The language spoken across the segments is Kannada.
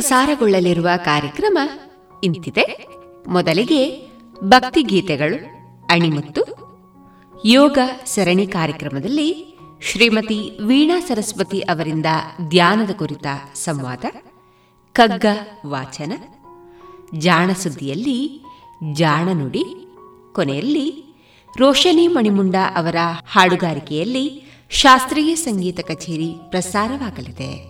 ಪ್ರಸಾರಗೊಳ್ಳಲಿರುವ ಕಾರ್ಯಕ್ರಮ ಇಂತಿದೆ. ಮೊದಲಿಗೆ ಭಕ್ತಿಗೀತೆಗಳು ಅಣಿಮುತ್ತು, ಯೋಗ ಸರಣಿ ಕಾರ್ಯಕ್ರಮದಲ್ಲಿ ಶ್ರೀಮತಿ ವೀಣಾ ಸರಸ್ವತಿ ಅವರಿಂದ ಧ್ಯಾನದ ಕುರಿತ ಸಂವಾದ ಕಗ್ಗ ವಾಚನ, ಜಾಣಸುದ್ದಿಯಲ್ಲಿ ಜಾಣನುಡಿ ಜಾಣ ಕೊನೆಯಲ್ಲಿ ರೋಷನಿ ಮಣಿಮುಂಡ ಅವರ ಹಾಡುಗಾರಿಕೆಯಲ್ಲಿ ಶಾಸ್ತ್ರೀಯ ಸಂಗೀತ ಕಚೇರಿ ಪ್ರಸಾರವಾಗಲಿದೆ.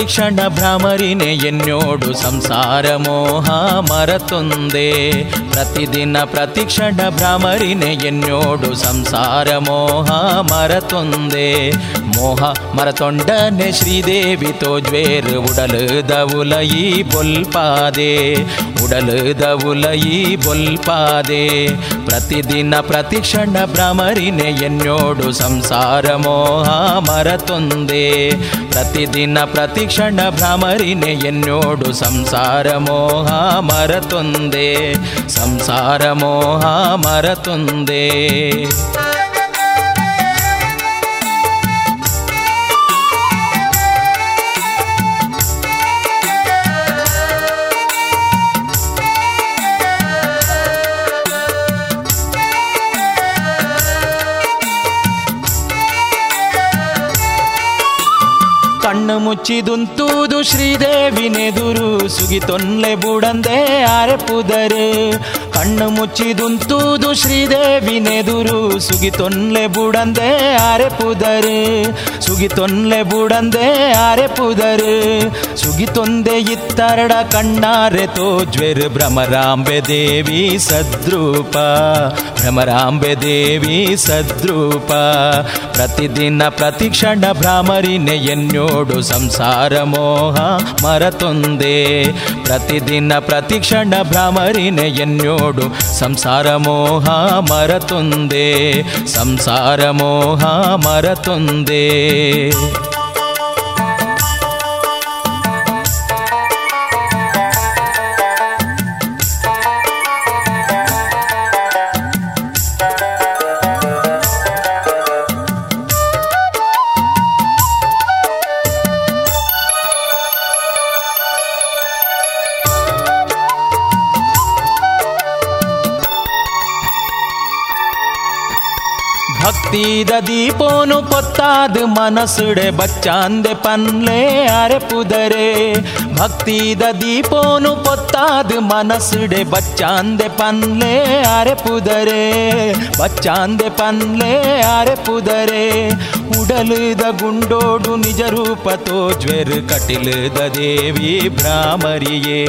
ಪ್ರತಿಕ್ಷಣ ಭ್ರಮರಿನೆ ಎನ್ನೋಡು ಸಂಸಾರ ಮೋಹ ಮರತೊಂದೆ ಪ್ರತಿದಿನ ಪ್ರತಿಕ್ಷಣ ಭ್ರಮರಿನೆ ಎನ್ನೋಡು ಸಂಸಾರ ಮೋಹ ಮರತೊಂದೆ ಮೋಹ ಮರತೊಂಡನೆ ಶ್ರೀದೇವಿ ತೋಜ್ವೇರ್ ಉಡಲದ ಉಲಯಿ ಬೊಲ್ಪಾದೆ ಉಡಲದ ಉಲಯಿ ಬೊಲ್ಪಾದೆ ಪ್ರತಿದಿನ ಪ್ರತಿಕ್ಷಣ ಭ್ರಮರಿನೆ ಎನ್ನೋಡು ಸಂಸಾರ ಮೋಹ ಮರತೊಂದೆ ಪ್ರತಿದಿನ ಪ್ರತಿಕ್ಷಣ ಭ್ರಮರಿನೆ ಎನ್ನೋಡು ಸಂಸಾರ ಮೋಹ ಮರತೊಂದೆ ಸಂಸಾರ ಮೋಹ ಮರತೊಂದೆ. ಮುಚ್ಚಿದುಂತೂದು ಶ್ರೀದೇವಿನೆದುರು ಸುಗಿತೊನ್ಲೆ ಬುಡಂದೆ ಆರೆಪುದರು ಕಣ್ಣು ಮುಚ್ಚಿದುಂತೂದು ಶ್ರೀದೇವಿನೆದುರು. ಸುಗಿತೊನ್ಲೆ ಬುಡಂದೆ ಆರೆಪುದರು ಸುಗಿತೊನ್ಲೆ ಬುಡಂದೆ ಆರೆಪುದರು ಸುಗಿತೊಂದೆ ಇತ್ತರಡ ಕಣ್ಣಾರೆ ತೋಜ್ವೆರ್ ಭ್ರಮರಾಂಬೆ ದೇವಿ ಸದ್ರೂಪ. ಭ್ರಮರಾಂಬೆ ದೇವಿ ಸದ್ರೂಪ. ಪ್ರತಿದಿನ ಪ್ರತಿಕ್ಷಣ ಭ್ರಾಮರಿನೆ ಎನ್ನೋಡು ಸಂಸಾರ ಮೋಹ ಮರತೊಂದೆ. ಪ್ರತಿದಿನ ಪ್ರತಿಕ್ಷಣ ಭ್ರಾಮರಿನೆ ಎನ್ನೋಡು ಸಂಸಾರ ಮೋಹ ಮರತೊಂದೆ ಸಂಸಾರ ಮೋಹ ಪೊತ್ತಾದ ಮನಸುಡೆ ಬಚ್ಚಾಂದೆ ಪನ್ಲೆ ಅರೆ ಪುದರೆ ಭಕ್ತಿದ ದೀಪೋನು ಪೊತ್ತಾದ ಮನಸುಡೆ ಬಚ್ಚಾಂದೆ ಪನ್ಲೆ ಅರೆ ಪುದರೆ ಬಚ್ಚಾಂದೆ ಪನ್ಲೆ ಅರೆ ಪುದರೆ ಉಡಲದ ಗುಂಡೋಡು ನಿಜ ರೂಪ ತೋಜ್ವೆರ್ ಕಟಿಲದ ದೇವಿ ಭ್ರಾಮರಿಯೇ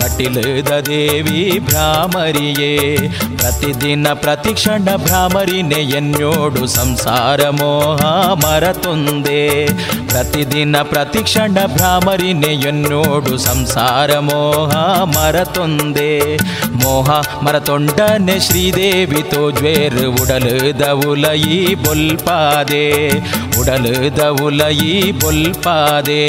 ಕಟಿಲದ ದೇವಿ ಭ್ರಾಮರಿಯೇ ಪ್ರತಿದಿನ ಪ್ರತಿಕ್ಷಣ ಭ್ರಾಮರಿನೆ ಎನ್ನೋಡು ಸಂಸಾರ ಮೋಹ ಮರತೊಂದೆ ಪ್ರತಿದಿನ ಪ್ರತಿಕ್ಷಣ ಭ್ರಾಮರಿನೆ ಎನ್ನೋಡು ಸಂಸಾರ ಮೋಹ ಮರತೊಂದೆ ಮೋಹ ಮರತೊಂಡನೆ ಶ್ರೀದೇವಿ ತೋಜ್ವೇರ್ ಉಡಲದ ಉಲಯಿ ಬೊಲ್ಪಾದೆ ಉಡಲದ ಉಲಯಿ ಬೊಲ್ಪಾದೆ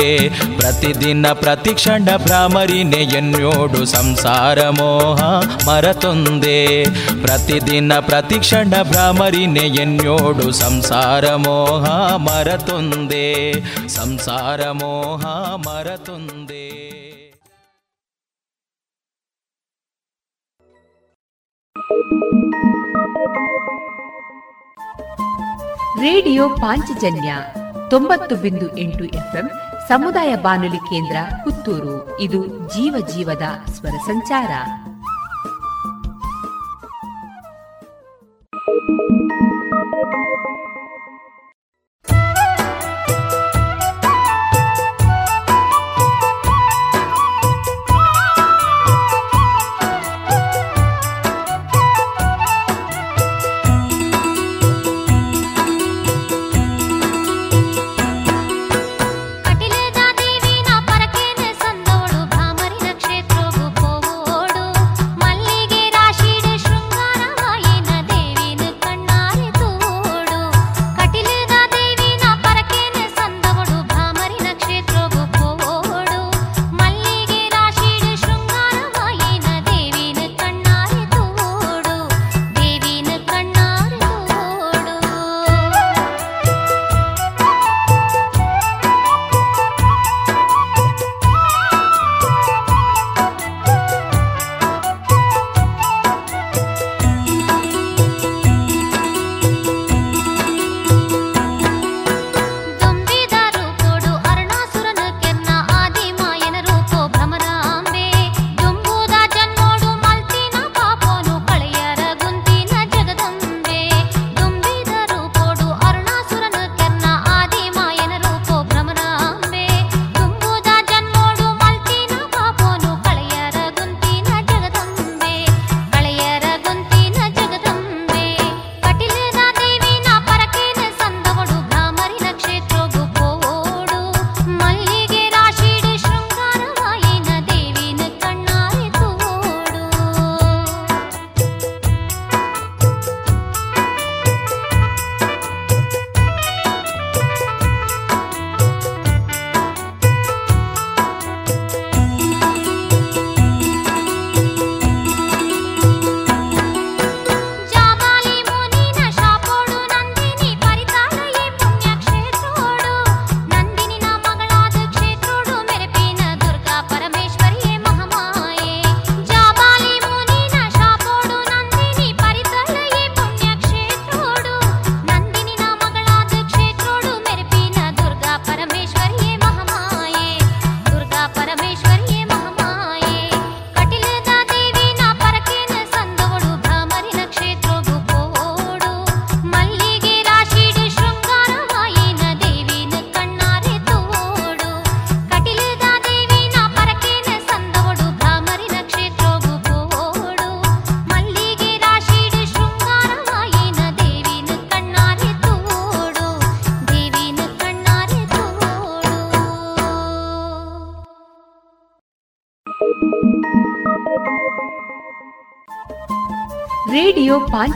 ಪ್ರತಿದಿನ ಪ್ರತಿಕ್ಷಣ ಭ್ರಾಮರಿನೆ ಎನ್ನೋಡು ಸಂಸಾರ ಮೋಹ ಮರತೊಂದೆ ಪ್ರತಿದಿನ ಪ್ರತಿಕ್ಷಣ ಭ್ರಾಮರಿನೆ ಎನ್ನೋಡು ಸಂಸಾರ ಮೋಹ ಮರತೊಂದೆ, ಸಂಸಾರ ಮೋಹ ಮರತೊಂದೆ. ರೇಡಿಯೋ ಪಾಂಚಜನ್ಯ ತೊಂಬತ್ತು ಬಿಂದು ಎಂಟು ಎಫ್ಎಂ ಸಮುದಾಯ ಬಾನುಲಿ ಕೇಂದ್ರ ಪುತ್ತೂರು. ಇದು ಜೀವ ಜೀವದ ಸ್ವರ ಸಂಚಾರ. Thank you.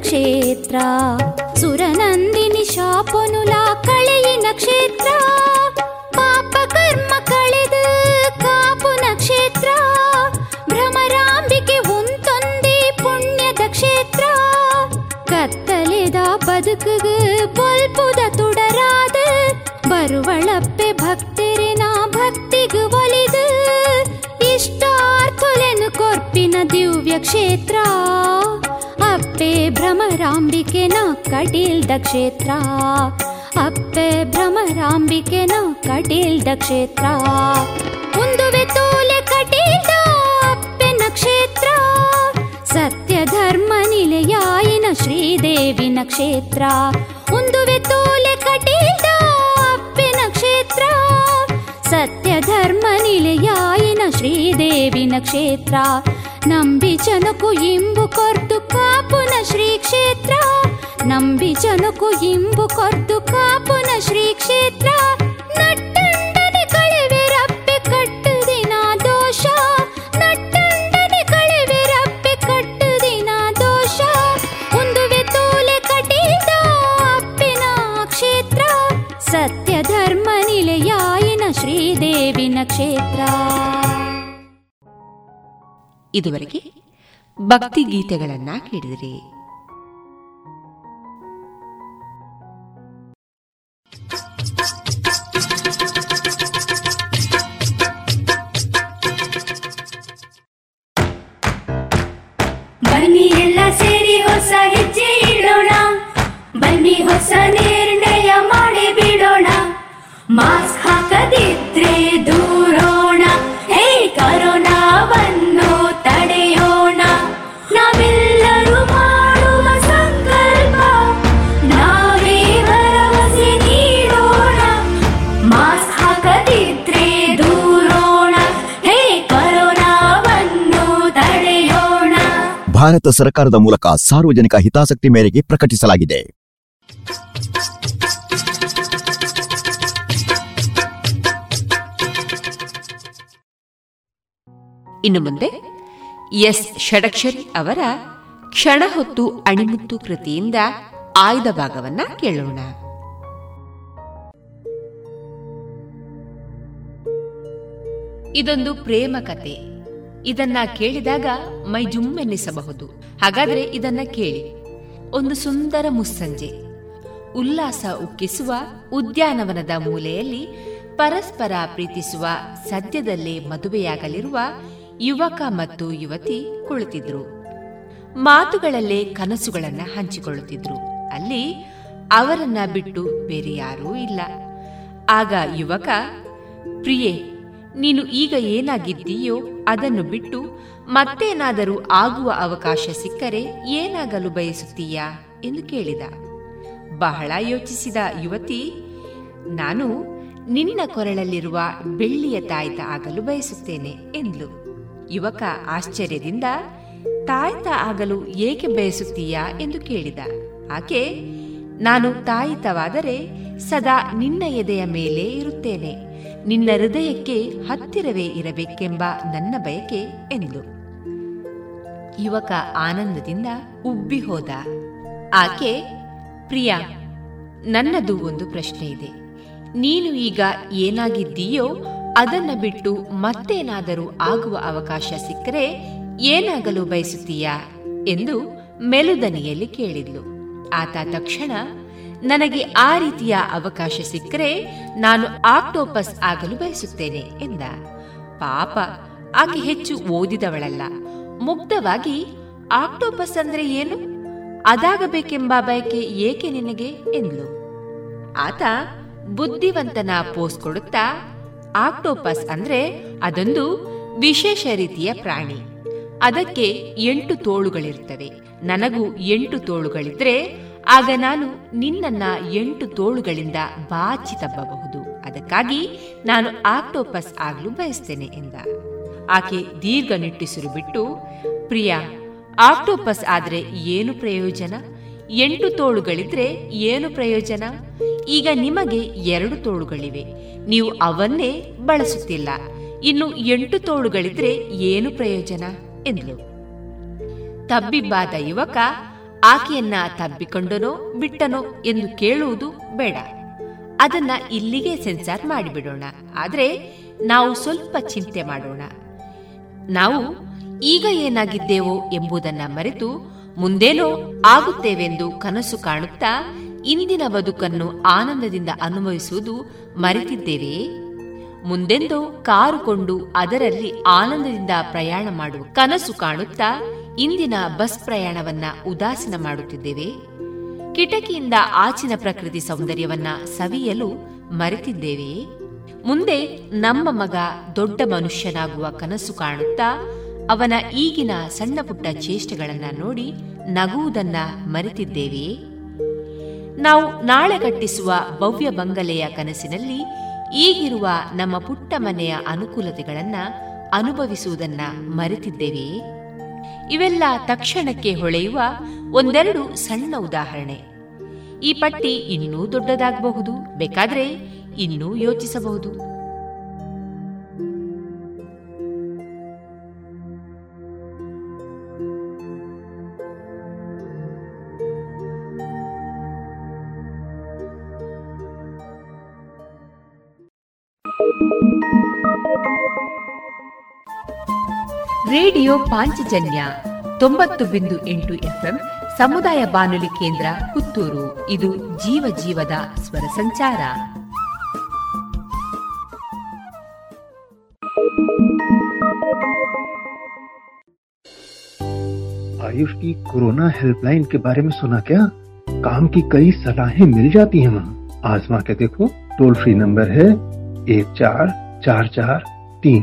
ಕ್ಷೇತ್ರ ಸುರನಂದಿನಿ ಶಾಪನುಲ ಕಳೆಯಿನ ಕ್ಷೇತ್ರ ಪಾಪ ಕರ್ಮ ಕಳೆದು ಕಾಪುನ ಕ್ಷೇತ್ರ ಭ್ರಮರಾಂಬಿಕೆ ಉಂತೊಂದಿ ಪುಣ್ಯದ ಕ್ಷೇತ್ರ ಕತ್ತಲೆದ ಬದುಕುಗು ಬೊಲ್ಪುದ ತುಡರಾದ ಬರುವಳಪ್ಪೆ ಭಕ್ತಿರಿನ ಭಕ್ತಿಗು ಒಲಿದು ಇಷ್ಟಾರ್ಥೊಲೆನು ಕೊರ್ಪಿನ ದಿವ್ಯ ಕ್ಷೇತ್ರ ಅಪ್ಪೆ ಭ್ರಮರಾಂಬಿಕೆನ ಕಟೀಲ್ದ ಕ್ಷೇತ್ರ ಅಪ್ಪೆ ಭ್ರಮರಾಂಬಿಕೆನ ಕಟೀಲ್ದ ಕ್ಷೇತ್ರ ಮುಂದುವೆ ತೋಲೆ ಕಟೀಲ್ದ ಅಪ್ಪೆನ ಕ್ಷೇತ್ರ ಸತ್ಯ ಧರ್ಮ ನಿಲೆಯಾಯಿನ ಶ್ರೀದೇವಿನ ಕ್ಷೇತ್ರ ಉಂದುವೆ ತೋಲೆ ಕಟೀಲ್ದ ಅಪ್ಪಿನ ಕ್ಷೇತ್ರ ಸತ್ಯ ಧರ್ಮ ನಿಲೆಯಾಯಿನ ಶ್ರೀದೇವಿನ ಕ್ಷೇತ್ರ ನಂಬಿ ಜನಕು ಇಂಬು ಕೊರ್ದು ಶ್ರೀ ಕ್ಷೇತ್ರ. ನಂಬಿ ಜನಕು ಇಂಬು ಕೊರ್ದು ಕಾಪುನ ಶ್ರೀ ಕ್ಷೇತ್ರ. ನಟ್ಟಂಡನೆ ಕಳೆವೆ ರಪ್ಪೆ ಕಟ್ಟುದಿನ ದೋಷ. ನಟ್ಟಂಡನೆ ಕಳೆವೆ ರಪ್ಪೆ ಕಟ್ಟುದಿನ ದೋಷ. ಒಂದುವೆ ತೋಲೆ ಕಟೀಲ್ದ ಅಪ್ಪಿನ ಕ್ಷೇತ್ರ. ಸತ್ಯ ಧರ್ಮ ನಿಲೆಯಾಯಿನ ಶ್ರೀದೇವಿನ ಕ್ಷೇತ್ರ. ಇದುವರೆಗೆ ಭಕ್ತಿ ಗೀತೆಗಳನ್ನ ಕೇಳಿದ್ರಿ. ಬನ್ನಿ ಎಲ್ಲ ಸೇರಿ ಹೊಸ ಹೆಜ್ಜೆ ಇಡೋಣ. ಬನ್ನಿ ಹೊಸ ನಿರ್ಣಯ ಮಾಡಿ ಬಿಡೋಣ. ಮಾಸ್ಕ್ ಭಾರತ ಸರ್ಕಾರದ ಮೂಲಕ ಸಾರ್ವಜನಿಕ ಹಿತಾಸಕ್ತಿ ಮೇರೆಗೆ ಪ್ರಕಟಿಸಲಾಗಿದೆ. ಇನ್ನು ಮುಂದೆ ಎಸ್ ಷಡಕ್ಷರಿ ಅವರ ಕ್ಷಣ ಹೊತ್ತು ಅಣಿಮುತ್ತು ಕೃತಿಯಿಂದ ಆಯ್ದ ಭಾಗವನ್ನ ಕೇಳೋಣ. ಇದೊಂದು ಪ್ರೇಮ ಕತೆ. ಇದನ್ನ ಕೇಳಿದಾಗ ಮೈ ಜುಮ್ಮೆನ್ನಿಸಬಹುದು ಹಾಗಾದ್ರೆ ಇದನ್ನ ಕೇಳಿ. ಒಂದು ಸುಂದರ ಮುಸ್ಸಂಜೆ. ಉಲ್ಲಾಸ ಉಕ್ಕಿಸುವ ಉದ್ಯಾನವನದ ಮೂಲೆಯಲ್ಲಿ ಪರಸ್ಪರ ಪ್ರೀತಿಸುವ ಸದ್ಯದಲ್ಲೇ ಮದುವೆಯಾಗಲಿರುವ ಯುವಕ ಮತ್ತು ಯುವತಿ ಕುಳಿತಿದ್ರು. ಮಾತುಗಳಲ್ಲೇ ಕನಸುಗಳನ್ನು ಹಂಚಿಕೊಳ್ಳುತ್ತಿದ್ರು. ಅಲ್ಲಿ ಅವರನ್ನ ಬಿಟ್ಟು ಬೇರೆ ಯಾರೂ ಇಲ್ಲ. ಆಗ ಯುವಕ, ಪ್ರಿಯೆ ನೀನು ಈಗ ಏನಾಗಿದ್ದೀಯೋ ಅದನ್ನು ಬಿಟ್ಟು ಮತ್ತೇನಾದರೂ ಆಗುವ ಅವಕಾಶ ಸಿಕ್ಕರೆ ಏನಾಗಲು ಬಯಸುತ್ತೀಯಾ ಎಂದು ಕೇಳಿದ. ಬಹಳ ಯೋಚಿಸಿದ ಯುವತಿ, ನಾನು ನಿನ್ನ ಕೊರಳಲ್ಲಿರುವ ಬೆಳ್ಳಿಯ ತಾಯ್ತ ಆಗಲು ಬಯಸುತ್ತೇನೆ ಎಂದ್ಲು. ಯುವಕ ಆಶ್ಚರ್ಯದಿಂದ, ತಾಯ್ತ ಆಗಲು ಏಕೆ ಬಯಸುತ್ತೀಯಾ ಎಂದು ಕೇಳಿದ. ಆಕೆ, ನಾನು ತಾಯಿತವಾದರೆ ಸದಾ ನಿನ್ನ ಎದೆಯ ಮೇಲೆ ಇರುತ್ತೇನೆ ನಿನ್ನ ಹೃದಯಕ್ಕೆ ಹತ್ತಿರವೇ ಇರಬೇಕೆಂಬ ನನ್ನ ಬಯಕೆ ಎಂದು ಯುವಕ ಆನಂದದಿಂದ ಉಬ್ಬಿ ಹೋದ. ಆಕೆ, ಪ್ರಿಯಾ, ನನ್ನದು ಒಂದು ಪ್ರಶ್ನೆ ಇದೆ. ನೀನು ಈಗ ಏನಾಗಿದ್ದೀಯೋ ಅದನ್ನ ಬಿಟ್ಟು ಮತ್ತೇನಾದರೂ ಆಗುವ ಅವಕಾಶ ಸಿಕ್ಕರೆ ಏನಾಗಲು ಬಯಸುತ್ತೀಯಾ? ಎಂದು ಮೆಲುದನಿಯಲ್ಲಿ ಕೇಳಿದ್ಲು. ಆತ ತಕ್ಷಣ ನನಗೆ ಆ ರೀತಿಯ ಅವಕಾಶ ಸಿಕ್ಕರೆ ನಾನು ಆಕ್ಟೋಪಸ್ ಆಗಲು ಬಯಸುತ್ತೇನೆ ಎಂದ. ಪಾಪ, ಆಕೆ ಹೆಚ್ಚು ಓದಿದವಳಲ್ಲ. ಮುಗ್ಧವಾಗಿ, ಆಕ್ಟೋಪಸ್ ಅಂದ್ರೆ ಏನು? ಅದಾಗಬೇಕೆಂಬ ಬಯಕೆ ಏಕೆ ನಿನಗೆ? ಎಂದ್ಲು. ಆತ ಬುದ್ಧಿವಂತನ ಪೋಸ್ ಕೊಡುತ್ತಾ, ಆಕ್ಟೋಪಸ್ ಅಂದ್ರೆ ಅದೊಂದು ವಿಶೇಷ ರೀತಿಯ ಪ್ರಾಣಿ. ಅದಕ್ಕೆ ಎಂಟು ತೋಳುಗಳಿರ್ತವೆ. ನನಗೂ ಎಂಟು ತೋಳುಗಳಿದ್ರೆ ಆಗ ನಾನು ನಿನ್ನನ್ನ ಎಂಟು ತೋಳುಗಳಿಂದ ಬಾಚಿ ತಬ್ಬಬಹುದು ಅದಕ್ಕಾಗಿ ನಾನು ಆಕ್ಟೋಪಸ್ ಆಗಲು ಬಯಸ್ತೇನೆ ಎಂದ. ಆಕೆ ದೀರ್ಘ ನಿಟ್ಟಿಸಿರು ಬಿಟ್ಟು, ಪ್ರಿಯಾ, ಆಕ್ಟೋಪಸ್ ಆದರೆ ಏನು ಪ್ರಯೋಜನ? ಎಂಟು ತೋಳುಗಳಿದ್ರೆ ಏನು ಪ್ರಯೋಜನ? ಈಗ ನಿಮಗೆ ಎರಡು ತೋಳುಗಳಿವೆ. ನೀವು ಅವನ್ನೇ ಬಳಸುತ್ತಿಲ್ಲ. ಇನ್ನು ಎಂಟು ತೋಳುಗಳಿದ್ರೆ ಏನು ಪ್ರಯೋಜನ? ಎಂದಳು. ತಬ್ಬಿಬ್ಬಾದ ಯುವಕ ಆಕೆಯನ್ನ ತಬ್ಬಿಕೊಂಡನೋ ಬಿಟ್ಟನೋ ಎಂದು ಕೇಳುವುದು ಬೇಡ. ಅದನ್ನ ಇಲ್ಲಿಗೆ ಸೆನ್ಸಾರ್ ಮಾಡಿಬಿಡೋಣ. ಆದರೆ ನಾವು ಸ್ವಲ್ಪ ಚಿಂತೆ ಮಾಡೋಣ. ನಾವು ಈಗ ಏನಾಗಿದ್ದೇವೋ ಎಂಬುದನ್ನ ಮರೆತು ಮುಂದೇನೋ ಆಗುತ್ತೇವೆಂದು ಕನಸು ಕಾಣುತ್ತಾ ಇಂದಿನ ಬದುಕನ್ನು ಆನಂದದಿಂದ ಅನುಭವಿಸುವುದು ಮರೆತಿದ್ದೇವೆಯೇ ಮುಂದೆಂದೋ ಕಾರು ಕೊಂಡು ಅದರಲ್ಲಿ ಆನಂದದಿಂದ ಪ್ರಯಾಣ ಮಾಡುವ ಕನಸು ಕಾಣುತ್ತಾ ಇಂದಿನ ಬಸ್ ಪ್ರಯಾಣವನ್ನ ಉದಾಸೀನ ಮಾಡುತ್ತಿದ್ದೇವೆ. ಕಿಟಕಿಯಿಂದ ಆಚಿನ ಪ್ರಕೃತಿ ಸೌಂದರ್ಯವನ್ನ ಸವಿಯಲು ಮರೆತಿದ್ದೇವೆಯೇ ಮುಂದೆ ನಮ್ಮ ಮಗ ದೊಡ್ಡ ಮನುಷ್ಯನಾಗುವ ಕನಸು ಕಾಣುತ್ತಾ, ಅವನ ಈಗಿನ ಸಣ್ಣ ಪುಟ್ಟ ಚೇಷ್ಟೆಗಳನ್ನ ನೋಡಿ ನಗುವುದನ್ನ ಮರೆತಿದ್ದೇವೆಯೇ ನಾವು ನಾಳೆ ಕಟ್ಟಿಸುವ ಭವ್ಯ ಬಂಗಲೆಯ ಕನಸಿನಲ್ಲಿ ಈಗಿರುವ ನಮ್ಮ ಪುಟ್ಟ ಮನೆಯ ಅನುಕೂಲತೆಗಳನ್ನ ಅನುಭವಿಸುವುದನ್ನ ಮರೆತಿದ್ದೇವೆಯೇ ಇವೆಲ್ಲ ತಕ್ಷಣಕ್ಕೆ ಹೊಳೆಯುವ ಒಂದೆರಡು ಸಣ್ಣ ಉದಾಹರಣೆ. ಈ ಪಟ್ಟಿ ಇನ್ನೂ ದೊಡ್ಡದಾಗಬಹುದು ಬೇಕಾದ್ರೆ ಇನ್ನೂ ಯೋಚಿಸಬಹುದು. ರೇಡಿಯೋ ಪಾಂಚಜನ್ಯ ತೊಂಬತ್ತು ಬಿಂದು ಎಂಟು ಎಫ್ಎಂ ಸಮುದಾಯ ಬಾನುಲಿ ಕೇಂದ್ರ ಪುತ್ತೂರು ಇದು ಜೀವ ಜೀವದ ಸ್ವರ ಸಂಚಾರ आयुष की कोरोना हेल्पलाइन के बारे में सुना क्या काम की कई सलाहें मिल जाती हैं वहाँ आजमा के देखो टोल फ्री नंबर है एक चार चार चार तीन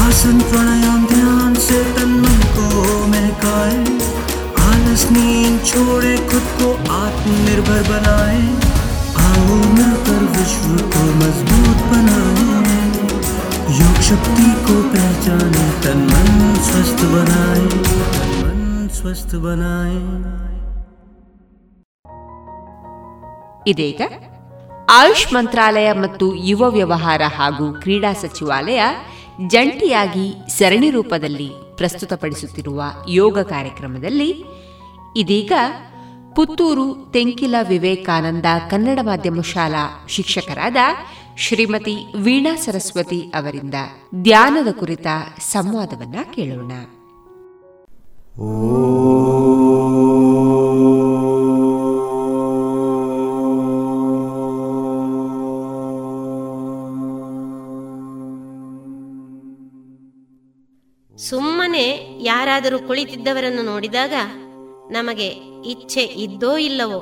आसन प्राणायाम ध्यान से तन मन को महकाए आलस नींद छोड़े खुद को आत्मनिर्भर बनाए आओ मिलकर विश्व को मजबूत बनाए योग शक्ति को पहचाने तन मन स्वस्थ बनाए तन मन स्वस्थ बनाए ಇದೀಗ ಆಯುಷ್ ಮಂತ್ರಾಲಯ ಮತ್ತು ಯುವ ವ್ಯವಹಾರ ಹಾಗೂ ಕ್ರೀಡಾ ಸಚಿವಾಲಯ ಜಂಟಿಯಾಗಿ ಸರಣಿ ರೂಪದಲ್ಲಿ ಪ್ರಸ್ತುತಪಡಿಸುತ್ತಿರುವ ಯೋಗ ಕಾರ್ಯಕ್ರಮದಲ್ಲಿ ಇದೀಗ ಪುತ್ತೂರು ತೆಂಕಿಲ ವಿವೇಕಾನಂದ ಕನ್ನಡ ಮಾಧ್ಯಮ ಶಾಲಾ ಶಿಕ್ಷಕರಾದ ಶ್ರೀಮತಿ ವೀಣಾ ಸರಸ್ವತಿ ಅವರಿಂದ ಧ್ಯಾನದ ಕುರಿತ ಸಂವಾದವನ್ನ ಕೇಳೋಣ. ಯಾರಾದರೂ ಕುಳಿತಿದ್ದವರನ್ನು ನೋಡಿದಾಗ ನಮಗೆ ಇಚ್ಛೆ ಇದ್ದೋ ಇಲ್ಲವೋ,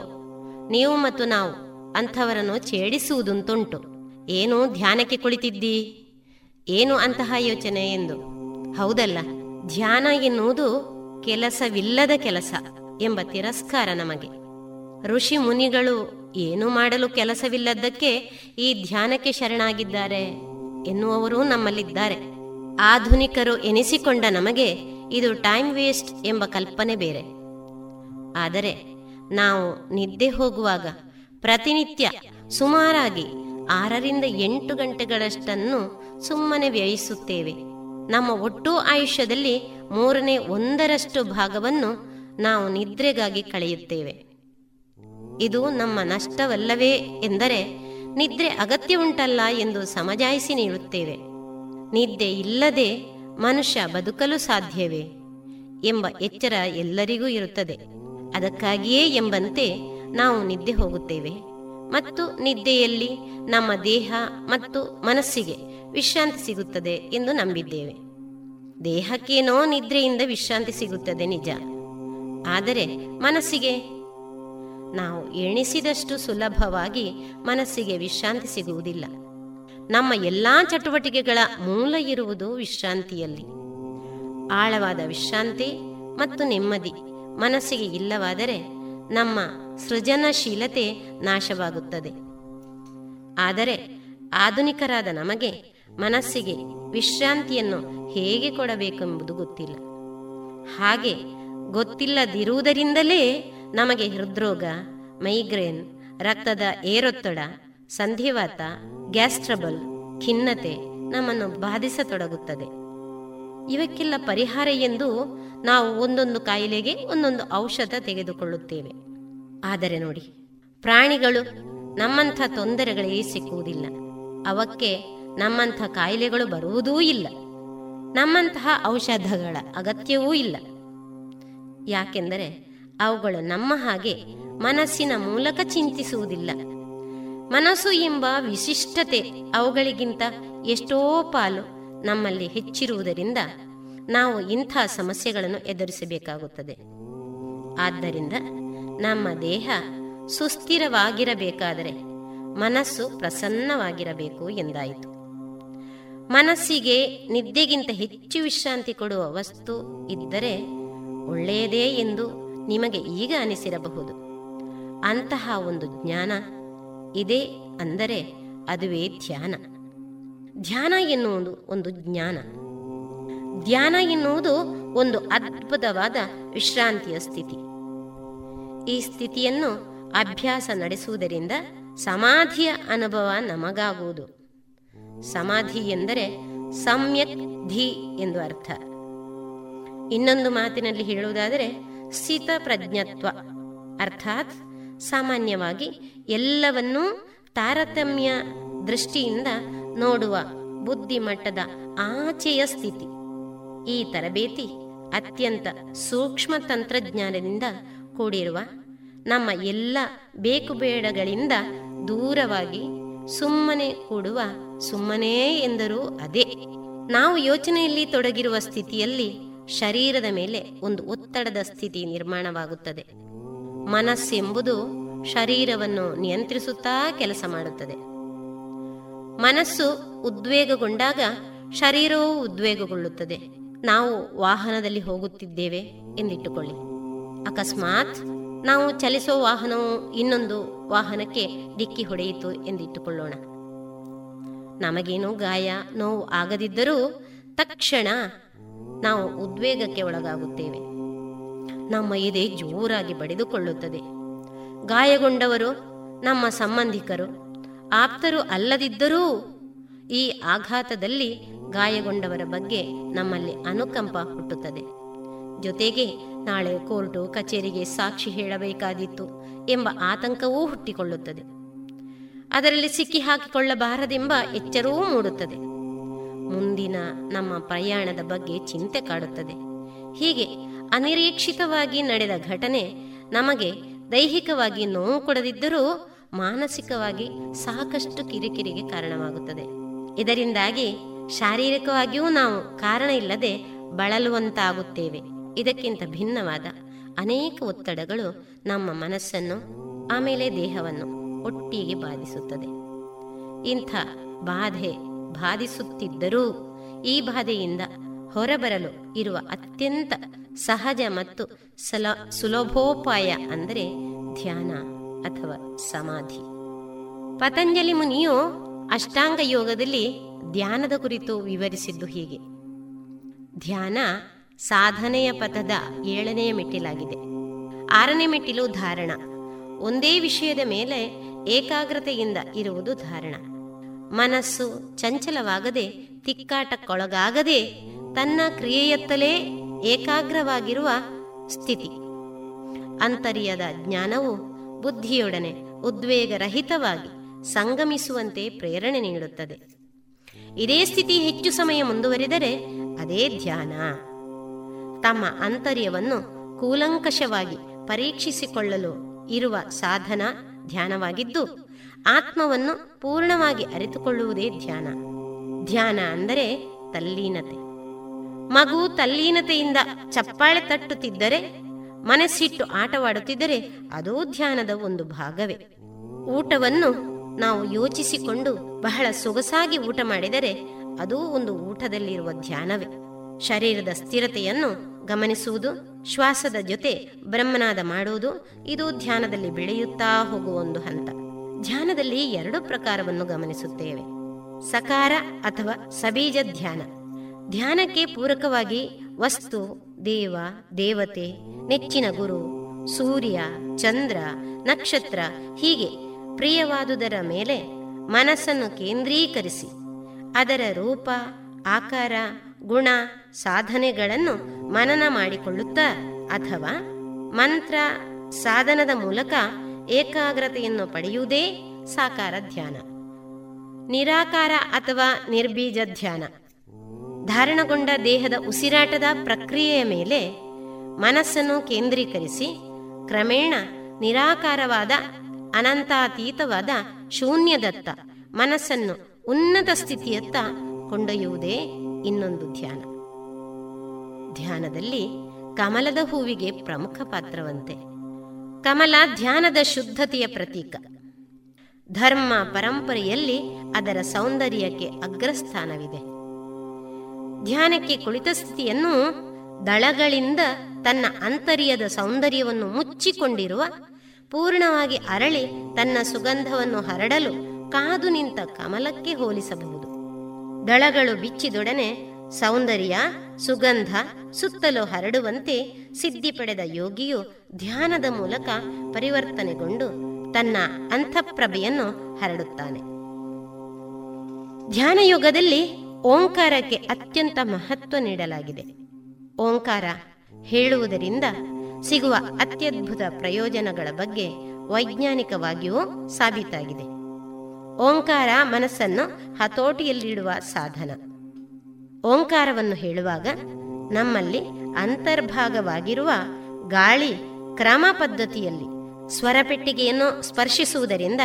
ನೀವು ಮತ್ತು ನಾವು ಅಂಥವರನ್ನು ಛೇಡಿಸುವುದುಂಟುಂಟು ಏನು ಧ್ಯಾನಕ್ಕೆ ಕುಳಿತಿದ್ದಿ? ಏನು ಅಂತಹ ಯೋಚನೆ ಎಂದು. ಹೌದಲ್ಲ, ಧ್ಯಾನ ಎನ್ನುವುದು ಕೆಲಸವಿಲ್ಲದ ಕೆಲಸ ಎಂಬ ತಿರಸ್ಕಾರ ನಮಗೆ. ಋಷಿ ಮುನಿಗಳು ಏನು ಮಾಡಲು ಕೆಲಸವಿಲ್ಲದ್ದಕ್ಕೆ ಈ ಧ್ಯಾನಕ್ಕೆ ಶರಣಾಗಿದ್ದಾರೆ ಎನ್ನುವವರು ನಮ್ಮಲ್ಲಿದ್ದಾರೆ. ಆಧುನಿಕರು ಎನಿಸಿಕೊಂಡ ನಮಗೆ ಇದು ಟೈಮ್ ವೇಸ್ಟ್ ಎಂಬ ಕಲ್ಪನೆ ಬೇರೆ. ಆದರೆ ನಾವು ನಿದ್ದೆ ಹೋಗುವಾಗ ಪ್ರತಿನಿತ್ಯ ಸುಮಾರಾಗಿ ಆರರಿಂದ ಎಂಟು ಗಂಟೆಗಳಷ್ಟನ್ನು ಸುಮ್ಮನೆ ವ್ಯಯಿಸುತ್ತೇವೆ. ನಮ್ಮ ಒಟ್ಟು ಆಯುಷ್ಯದಲ್ಲಿ ಮೂರನೇ ಒಂದರಷ್ಟು ಭಾಗವನ್ನು ನಾವು ನಿದ್ರೆಗಾಗಿ ಕಳೆಯುತ್ತೇವೆ. ಇದು ನಮ್ಮ ನಷ್ಟವಲ್ಲವೇ ಎಂದರೆ ನಿದ್ರೆ ಅಗತ್ಯ ಉಂಟಲ್ಲ ಎಂದು ಸಮಜಾಯಿಸಿ ನೀಡುತ್ತೇವೆ. ನಿದ್ದೆ ಇಲ್ಲದೆ ಮನುಷ್ಯ ಬದುಕಲು ಸಾಧ್ಯವೇ ಎಂಬ ಎಚ್ಚರ ಎಲ್ಲರಿಗೂ ಇರುತ್ತದೆ. ಅದಕ್ಕಾಗಿಯೇ ಎಂಬಂತೆ ನಾವು ನಿದ್ದೆ ಹೋಗುತ್ತೇವೆ. ಮತ್ತು ನಿದ್ದೆಯಲ್ಲಿ ನಮ್ಮ ದೇಹ ಮತ್ತು ಮನಸ್ಸಿಗೆ ವಿಶ್ರಾಂತಿ ಸಿಗುತ್ತದೆ ಎಂದು ನಂಬಿದ್ದೇವೆ. ದೇಹಕ್ಕೇನೋ ನಿದ್ರೆಯಿಂದ ವಿಶ್ರಾಂತಿ ಸಿಗುತ್ತದೆ ನಿಜ. ಆದರೆ ಮನಸ್ಸಿಗೆ ನಾವು ಎಣಿಸಿದಷ್ಟು ಸುಲಭವಾಗಿ ಮನಸ್ಸಿಗೆ ವಿಶ್ರಾಂತಿ ಸಿಗುವುದಿಲ್ಲ. ನಮ್ಮ ಎಲ್ಲಾ ಚಟುವಟಿಕೆಗಳ ಮೂಲ ಇರುವುದು ವಿಶ್ರಾಂತಿಯಲ್ಲಿ. ಆಳವಾದ ವಿಶ್ರಾಂತಿ ಮತ್ತು ನೆಮ್ಮದಿ ಮನಸ್ಸಿಗೆ ಇಲ್ಲವಾದರೆ ನಮ್ಮ ಸೃಜನಶೀಲತೆ ನಾಶವಾಗುತ್ತದೆ. ಆದರೆ ಆಧುನಿಕರಾದ ನಮಗೆ ಮನಸ್ಸಿಗೆ ವಿಶ್ರಾಂತಿಯನ್ನು ಹೇಗೆ ಕೊಡಬೇಕೆಂಬುದು ಗೊತ್ತಿಲ್ಲ. ಹಾಗೆ ಗೊತ್ತಿಲ್ಲದಿರುವುದರಿಂದಲೇ ನಮಗೆ ಹೃದ್ರೋಗ, ಮೈಗ್ರೇನ್, ರಕ್ತದ ಏರೊತ್ತಡ, ಸಂಧಿವಾತ ಗ್ಯಾಸ್ಟ್ರಬಲ್ ಖಿನ್ನತೆ ನಮ್ಮನ್ನು ಬಾಧಿಸತೊಡಗುತ್ತದೆ. ಇವಕ್ಕೆಲ್ಲ ಪರಿಹಾರ ಎಂದು ನಾವು ಒಂದೊಂದು ಕಾಯಿಲೆಗೆ ಒಂದೊಂದು ಔಷಧ ತೆಗೆದುಕೊಳ್ಳುತ್ತೇವೆ. ಆದರೆ ನೋಡಿ, ಪ್ರಾಣಿಗಳು ನಮ್ಮಂಥ ತೊಂದರೆಗಳಿಗೆ ಸಿಕ್ಕುವುದಿಲ್ಲ. ಅವಕ್ಕೆ ನಮ್ಮಂಥ ಕಾಯಿಲೆಗಳು ಬರುವುದೂ ಇಲ್ಲ. ನಮ್ಮಂತಹ ಔಷಧಗಳ ಅಗತ್ಯವೂ ಇಲ್ಲ. ಯಾಕೆಂದರೆ ಅವುಗಳು ನಮ್ಮ ಹಾಗೆ ಮನಸ್ಸಿನ ಮೂಲಕ ಚಿಂತಿಸುವುದಿಲ್ಲ. ಮನಸ್ಸು ಎಂಬ ವಿಶಿಷ್ಟತೆ ಅವುಗಳಿಗಿಂತ ಎಷ್ಟೋ ಪಾಲು ನಮ್ಮಲ್ಲಿ ಹೆಚ್ಚಿರುವುದರಿಂದ ನಾವು ಇಂಥ ಸಮಸ್ಯೆಗಳನ್ನು ಎದುರಿಸಬೇಕಾಗುತ್ತದೆ. ಆದ್ದರಿಂದ ನಮ್ಮ ದೇಹ ಸುಸ್ಥಿರವಾಗಿರಬೇಕಾದರೆ ಮನಸ್ಸು ಪ್ರಸನ್ನವಾಗಿರಬೇಕು ಎಂದಾಯಿತು. ಮನಸ್ಸಿಗೆ ನಿದ್ದೆಗಿಂತ ಹೆಚ್ಚು ವಿಶ್ರಾಂತಿ ಕೊಡುವ ವಸ್ತು ಇದ್ದರೆ ಒಳ್ಳೆಯದೇ ಎಂದು ನಿಮಗೆ ಈಗ ಅನಿಸಿರಬಹುದು. ಅಂತಹ ಒಂದು ಜ್ಞಾನ ಇದೆ ಅಂದರೆ ಅದುವೇ ಧ್ಯಾನ. ಧ್ಯಾನ ಎನ್ನುವುದು ಒಂದು ಜ್ಞಾನ. ಧ್ಯಾನ ಎನ್ನುವುದು ಒಂದು ಅದ್ಭುತವಾದ ವಿಶ್ರಾಂತಿಯ ಸ್ಥಿತಿ. ಈ ಸ್ಥಿತಿಯನ್ನು ಅಭ್ಯಾಸ ನಡೆಸುವುದರಿಂದ ಸಮಾಧಿಯ ಅನುಭವ ನಮಗಾಗುವುದು. ಸಮಾಧಿ ಎಂದರೆ ಸಮ್ಯಕ್ ಧಿ ಎಂದು ಅರ್ಥ. ಇನ್ನೊಂದು ಮಾತಿನಲ್ಲಿ ಹೇಳುವುದಾದರೆ ಸ್ಥಿತ ಪ್ರಜ್ಞತ್ವ. ಅರ್ಥಾತ್ ಸಾಮಾನ್ಯವಾಗಿ ಎಲ್ಲವನ್ನೂ ತಾರತಮ್ಯ ದೃಷ್ಟಿಯಿಂದ ನೋಡುವ ಬುದ್ಧಿಮಟ್ಟದ ಆಚೆಯ ಸ್ಥಿತಿ. ಈ ತರಬೇತಿ ಅತ್ಯಂತ ಸೂಕ್ಷ್ಮ ತಂತ್ರಜ್ಞಾನದಿಂದ ಕೂಡಿರುವ ನಮ್ಮ ಎಲ್ಲ ಬೇಕುಬೇಡಗಳಿಂದ ದೂರವಾಗಿ ಸುಮ್ಮನೆ ಕೂಡುವ ಸುಮ್ಮನೆ ಎಂದರೂ ಅದೇ. ನಾವು ಯೋಚನೆಯಲ್ಲಿ ತೊಡಗಿರುವ ಸ್ಥಿತಿಯಲ್ಲಿ ಶರೀರದ ಮೇಲೆ ಒಂದು ಒತ್ತಡದ ಸ್ಥಿತಿ ನಿರ್ಮಾಣವಾಗುತ್ತದೆ. ಮನಸ್ಸೆಂಬುದು ಶರೀರವನ್ನು ನಿಯಂತ್ರಿಸುತ್ತಾ ಕೆಲಸ ಮಾಡುತ್ತದೆ. ಮನಸ್ಸು ಉದ್ವೇಗಗೊಂಡಾಗ ಶರೀರವೂ ಉದ್ವೇಗಗೊಳ್ಳುತ್ತದೆ. ನಾವು ವಾಹನದಲ್ಲಿ ಹೋಗುತ್ತಿದ್ದೇವೆ ಎಂದಿಟ್ಟುಕೊಳ್ಳಿ. ಅಕಸ್ಮಾತ್ ನಾವು ಚಲಿಸೋ ವಾಹನವು ಇನ್ನೊಂದು ವಾಹನಕ್ಕೆ ಡಿಕ್ಕಿ ಹೊಡೆಯಿತು ಎಂದಿಟ್ಟುಕೊಳ್ಳೋಣ. ನಮಗೇನು ಗಾಯ, ನೋವು ಆಗದಿದ್ದರೂ ತಕ್ಷಣ ನಾವು ಉದ್ವೇಗಕ್ಕೆ ಒಳಗಾಗುತ್ತೇವೆ. ನಮ್ಮ ಎದೆ ಜೋರಾಗಿ ಬಡಿದುಕೊಳ್ಳುತ್ತದೆ. ಗಾಯಗೊಂಡವರು, ನಮ್ಮ ಸಂಬಂಧಿಕರು, ಆಪ್ತರು ಅಲ್ಲದಿದ್ದರೂ ಈ ಆಘಾತದಲ್ಲಿ ಗಾಯಗೊಂಡವರ ಬಗ್ಗೆ ನಮ್ಮಲ್ಲಿ ಅನುಕಂಪ ಹುಟ್ಟುತ್ತದೆ. ಜೊತೆಗೆ ನಾಳೆ ಕೋರ್ಟು, ಕಚೇರಿಗೆ ಸಾಕ್ಷಿ ಹೇಳಬೇಕಾದಿತ್ತು ಎಂಬ ಆತಂಕವೂ ಹುಟ್ಟಿಕೊಳ್ಳುತ್ತದೆ. ಅದರಲ್ಲಿ ಸಿಕ್ಕಿ ಹಾಕಿಕೊಳ್ಳಬಾರದೆಂಬ ಎಚ್ಚರವೂ ಮೂಡುತ್ತದೆ. ಮುಂದಿನ ನಮ್ಮ ಪ್ರಯಾಣದ ಬಗ್ಗೆ ಚಿಂತೆ ಕಾಡುತ್ತದೆ. ಹೀಗೆ ಅನಿರೀಕ್ಷಿತವಾಗಿ ನಡೆದ ಘಟನೆ ನಮಗೆ ದೈಹಿಕವಾಗಿ ನೋವು ಕೊಡದಿದ್ದರೂ ಮಾನಸಿಕವಾಗಿ ಸಾಕಷ್ಟು ಕಿರಿಕಿರಿಗೆ ಕಾರಣವಾಗುತ್ತದೆ. ಇದರಿಂದಾಗಿ ಶಾರೀರಿಕವಾಗಿಯೂ ನಾವು ಕಾರಣ ಇಲ್ಲದೆ ಬಳಲುವಂತಾಗುತ್ತೇವೆ. ಇದಕ್ಕಿಂತ ಭಿನ್ನವಾದ ಅನೇಕ ಒತ್ತಡಗಳು ನಮ್ಮ ಮನಸ್ಸನ್ನು, ಆಮೇಲೆ ದೇಹವನ್ನು ಒಟ್ಟಿಗೆ ಬಾಧಿಸುತ್ತದೆ. ಇಂಥ ಬಾಧೆ ಬಾಧಿಸುತ್ತಿದ್ದರೂ ಈ ಬಾಧೆಯಿಂದ ಹೊರಬರಲು ಇರುವ ಅತ್ಯಂತ ಸಹಜ ಮತ್ತು ಸಲ ಸುಲಭೋಪಾಯ ಅಂದರೆ ಧ್ಯಾನ ಅಥವಾ ಸಮಾಧಿ. ಪತಂಜಲಿ ಮುನಿಯು ಅಷ್ಟಾಂಗ ಯೋಗದಲ್ಲಿ ಧ್ಯಾನದ ಕುರಿತು ವಿವರಿಸಿದ್ದು ಹೀಗೆ. ಧ್ಯಾನ ಸಾಧನೆಯ ಪಥದ ಏಳನೆಯ ಮೆಟ್ಟಿಲಾಗಿದೆ. ಆರನೇ ಮೆಟ್ಟಿಲು ಧಾರಣ. ಒಂದೇ ವಿಷಯದ ಮೇಲೆ ಏಕಾಗ್ರತೆಯಿಂದ ಇರುವುದು ಧಾರಣ. ಮನಸ್ಸು ಚಂಚಲವಾಗದೆ ತಿಕ್ಕಾಟಕ್ಕೊಳಗಾಗದೆ ತನ್ನ ಕ್ರಿಯೆಯತ್ತಲೇ ಏಕಾಗ್ರವಾಗಿರುವ ಸ್ಥಿತಿ. ಅಂತರ್ಯದ ಜ್ಞಾನವು ಬುದ್ಧಿಯೊಡನೆ ಉದ್ವೇಗರಹಿತವಾಗಿ ಸಂಗಮಿಸುವಂತೆ ಪ್ರೇರಣೆ ನೀಡುತ್ತದೆ. ಇದೇ ಸ್ಥಿತಿ ಹೆಚ್ಚು ಸಮಯ ಮುಂದುವರಿದರೆ ಅದೇ ಧ್ಯಾನ. ತಮ್ಮ ಅಂತರ್ಯವನ್ನು ಕೂಲಂಕಷವಾಗಿ ಪರೀಕ್ಷಿಸಿಕೊಳ್ಳಲು ಇರುವ ಸಾಧನ ಧ್ಯಾನವಾಗಿದ್ದು, ಆತ್ಮವನ್ನು ಪೂರ್ಣವಾಗಿ ಅರಿತುಕೊಳ್ಳುವುದೇ ಧ್ಯಾನ. ಧ್ಯಾನ ಅಂದರೆ ತಲ್ಲೀನತೆ. ಮಗು ತಲ್ಲೀನತೆಯಿಂದ ಚಪ್ಪಾಳೆ ತಟ್ಟುತ್ತಿದ್ದರೆ, ಮನಸ್ಸಿಟ್ಟು ಆಟವಾಡುತ್ತಿದ್ದರೆ ಅದೂ ಧ್ಯಾನದ ಒಂದು ಭಾಗವೇ. ಊಟವನ್ನು ನಾವು ಯೋಚಿಸಿಕೊಂಡು ಬಹಳ ಸೊಗಸಾಗಿ ಊಟ ಮಾಡಿದರೆ ಅದೂ ಒಂದು ಊಟದಲ್ಲಿರುವ ಧ್ಯಾನವೇ. ಶರೀರದ ಸ್ಥಿರತೆಯನ್ನು ಗಮನಿಸುವುದು, ಶ್ವಾಸದ ಜೊತೆ ಬ್ರಹ್ಮನಾದ ಮಾಡುವುದು, ಇದು ಧ್ಯಾನದಲ್ಲಿ ಬೆಳೆಯುತ್ತಾ ಹೋಗುವ ಒಂದು ಹಂತ. ಧ್ಯಾನದಲ್ಲಿ ಎರಡು ಪ್ರಕಾರವನ್ನು ಗಮನಿಸುತ್ತೇವೆ. ಸಕಾರ ಅಥವಾ ಸಬೀಜ ಧ್ಯಾನ. ಧ್ಯಾನಕ್ಕೆ ಪೂರಕವಾಗಿ ವಸ್ತು, ದೇವ, ದೇವತೆ, ನೆಚ್ಚಿನ ಗುರು, ಸೂರ್ಯ, ಚಂದ್ರ, ನಕ್ಷತ್ರ, ಹೀಗೆ ಪ್ರಿಯವಾದುದರ ಮೇಲೆ ಮನಸ್ಸನ್ನು ಕೇಂದ್ರೀಕರಿಸಿ. ಅದರ ರೂಪ, ಆಕಾರ, ಗುಣ, ಸಾಧನೆಗಳನ್ನು ಮನನ ಮಾಡಿಕೊಳ್ಳುತ್ತಾ ಅಥವಾ ಮಂತ್ರ, ಸಾಧನದ ಮೂಲಕ ಏಕಾಗ್ರತೆಯನ್ನು ಪಡೆಯುವುದೇ ಸಾಕಾರ ಧ್ಯಾನ. ನಿರಾಕಾರ ಅಥವಾ ನಿರ್ಬೀಜ ಧ್ಯಾನ. ಧಾರಣಗೊಂಡ ದೇಹದ ಉಸಿರಾಟದ ಪ್ರಕ್ರಿಯೆಯ ಮೇಲೆ ಮನಸ್ಸನ್ನು ಕೇಂದ್ರೀಕರಿಸಿ ಕ್ರಮೇಣ ನಿರಾಕಾರವಾದ, ಅನಂತಾತೀತವಾದ ಶೂನ್ಯದತ್ತ ಮನಸ್ಸನ್ನು ಉನ್ನತ ಸ್ಥಿತಿಯತ್ತ ಕೊಂಡೊಯ್ಯುವುದೇ ಇನ್ನೊಂದು ಧ್ಯಾನ. ಧ್ಯಾನದಲ್ಲಿ ಕಮಲದ ಹೂವಿಗೆ ಪ್ರಮುಖ ಪಾತ್ರವಂತೆ. ಕಮಲ ಧ್ಯಾನದ ಶುದ್ಧತೆಯ ಪ್ರತೀಕ. ಧರ್ಮ ಪರಂಪರೆಯಲ್ಲಿ ಅದರ ಸೌಂದರ್ಯಕ್ಕೆ ಅಗ್ರಸ್ಥಾನವಿದೆ. ಧ್ಯಾನಕ್ಕೆ ಕುಳಿತ ಸ್ಥಿತಿಯನ್ನು ದಳಗಳಿಂದ ತನ್ನ ಅಂತರ್ಯದ ಸೌಂದರ್ಯವನ್ನು ಮುಚ್ಚಿಕೊಂಡಿರುವ, ಪೂರ್ಣವಾಗಿ ಅರಳಿ ತನ್ನ ಸುಗಂಧವನ್ನು ಹರಡಲು ಕಾದು ನಿಂತ ಕಮಲಕ್ಕೆ ಹೋಲಿಸಬಹುದು. ದಳಗಳು ಬಿಚ್ಚಿದೊಡನೆ ಸೌಂದರ್ಯ, ಸುಗಂಧ ಸುತ್ತಲೂ ಹರಡುವಂತೆ ಸಿದ್ಧಿ ಪಡೆದ ಯೋಗಿಯು ಧ್ಯಾನದ ಮೂಲಕ ಪರಿವರ್ತನೆಗೊಂಡು ತನ್ನ ಅಂತಃಪ್ರಭೆಯನ್ನು ಹರಡುತ್ತಾನೆ. ಧ್ಯಾನ ಯೋಗದಲ್ಲಿ ಓಂಕಾರಕ್ಕೆ ಅತ್ಯಂತ ಮಹತ್ವ ನೀಡಲಾಗಿದೆ. ಓಂಕಾರ ಹೇಳುವುದರಿಂದ ಸಿಗುವ ಅತ್ಯದ್ಭುತ ಪ್ರಯೋಜನಗಳ ಬಗ್ಗೆ ವೈಜ್ಞಾನಿಕವಾಗಿಯೂ ಸಾಬೀತಾಗಿದೆ. ಓಂಕಾರ ಮನಸ್ಸನ್ನು ಹತೋಟಿಯಲ್ಲಿಡುವ ಸಾಧನ. ಓಂಕಾರವನ್ನು ಹೇಳುವಾಗ ನಮ್ಮಲ್ಲಿ ಅಂತರ್ಭಾಗವಾಗಿರುವ ಗಾಳಿ ಕ್ರಮ ಪದ್ಧತಿಯಲ್ಲಿ ಸ್ವರಪೆಟ್ಟಿಗೆಯನ್ನು ಸ್ಪರ್ಶಿಸುವುದರಿಂದ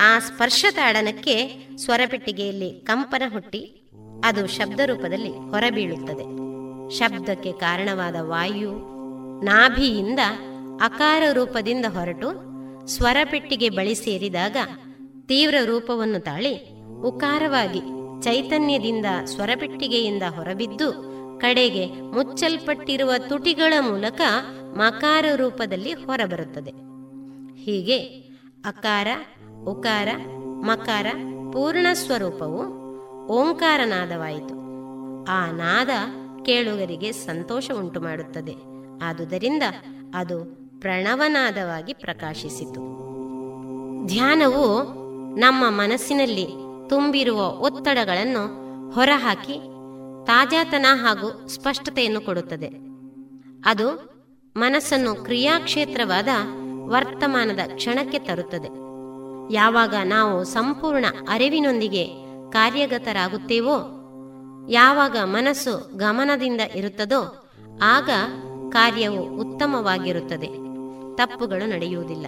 ಆ ಸ್ಪರ್ಶ ತಾಡನಕ್ಕೆ ಸ್ವರಪೆಟ್ಟಿಗೆಯಲ್ಲಿ ಕಂಪನ ಹುಟ್ಟಿ ಅದು ಶಬ್ದ ರೂಪದಲ್ಲಿ ಹೊರಬೀಳುತ್ತದೆ. ಶಬ್ದಕ್ಕೆ ಕಾರಣವಾದ ವಾಯು ನಾಭಿಯಿಂದ ಅಕಾರ ರೂಪದಿಂದ ಹೊರಟು ಸ್ವರಪೆಟ್ಟಿಗೆ ಬಳಿ ಸೇರಿದಾಗ ತೀವ್ರ ರೂಪವನ್ನು ತಾಳಿ ಉಕಾರವಾಗಿ ಚೈತನ್ಯದಿಂದ ಸ್ವರಪೆಟ್ಟಿಗೆಯಿಂದ ಹೊರಬಿದ್ದು ಕಡೆಗೆ ಮುಚ್ಚಲ್ಪಟ್ಟಿರುವ ತುಟಿಗಳ ಮೂಲಕ ಮಕಾರ ರೂಪದಲ್ಲಿ ಹೊರಬರುತ್ತದೆ. ಹೀಗೆ ಅಕಾರ, ಉಕಾರ, ಮಕಾರ, ಪೂರ್ಣ ಸ್ವರೂಪವು ಓಂಕಾರನಾದವಾಯಿತು. ಆ ನಾದ ಕೇಳುಗರಿಗೆ ಸಂತೋಷ ಉಂಟು ಮಾಡುತ್ತದೆ ಆದುದರಿಂದ ಅದು ಪ್ರಣವನಾದವಾಗಿ ಪ್ರಕಾಶಿಸಿತು. ಧ್ಯಾನವು ನಮ್ಮ ಮನಸ್ಸಿನಲ್ಲಿ ತುಂಬಿರುವ ಒತ್ತಡಗಳನ್ನು ಹೊರಹಾಕಿ ತಾಜಾತನ ಹಾಗೂ ಸ್ಪಷ್ಟತೆಯನ್ನು ಕೊಡುತ್ತದೆ. ಅದು ಮನಸ್ಸನ್ನು ಕ್ರಿಯಾಕ್ಷೇತ್ರವಾದ ವರ್ತಮಾನದ ಕ್ಷಣಕ್ಕೆ ತರುತ್ತದೆ. ಯಾವಾಗ ನಾವು ಸಂಪೂರ್ಣ ಅರಿವಿನೊಂದಿಗೆ ಕಾರ್ಯಗತರಾಗುತ್ತೇವೋ? ಯಾವಾಗ ಮನಸ್ಸು ಗಮನದಿಂದ ಇರುತ್ತದೋ, ಆಗ ಕಾರ್ಯವು ಉತ್ತಮವಾಗಿರುತ್ತದೆ. ತಪ್ಪುಗಳು ನಡೆಯುವುದಿಲ್ಲ.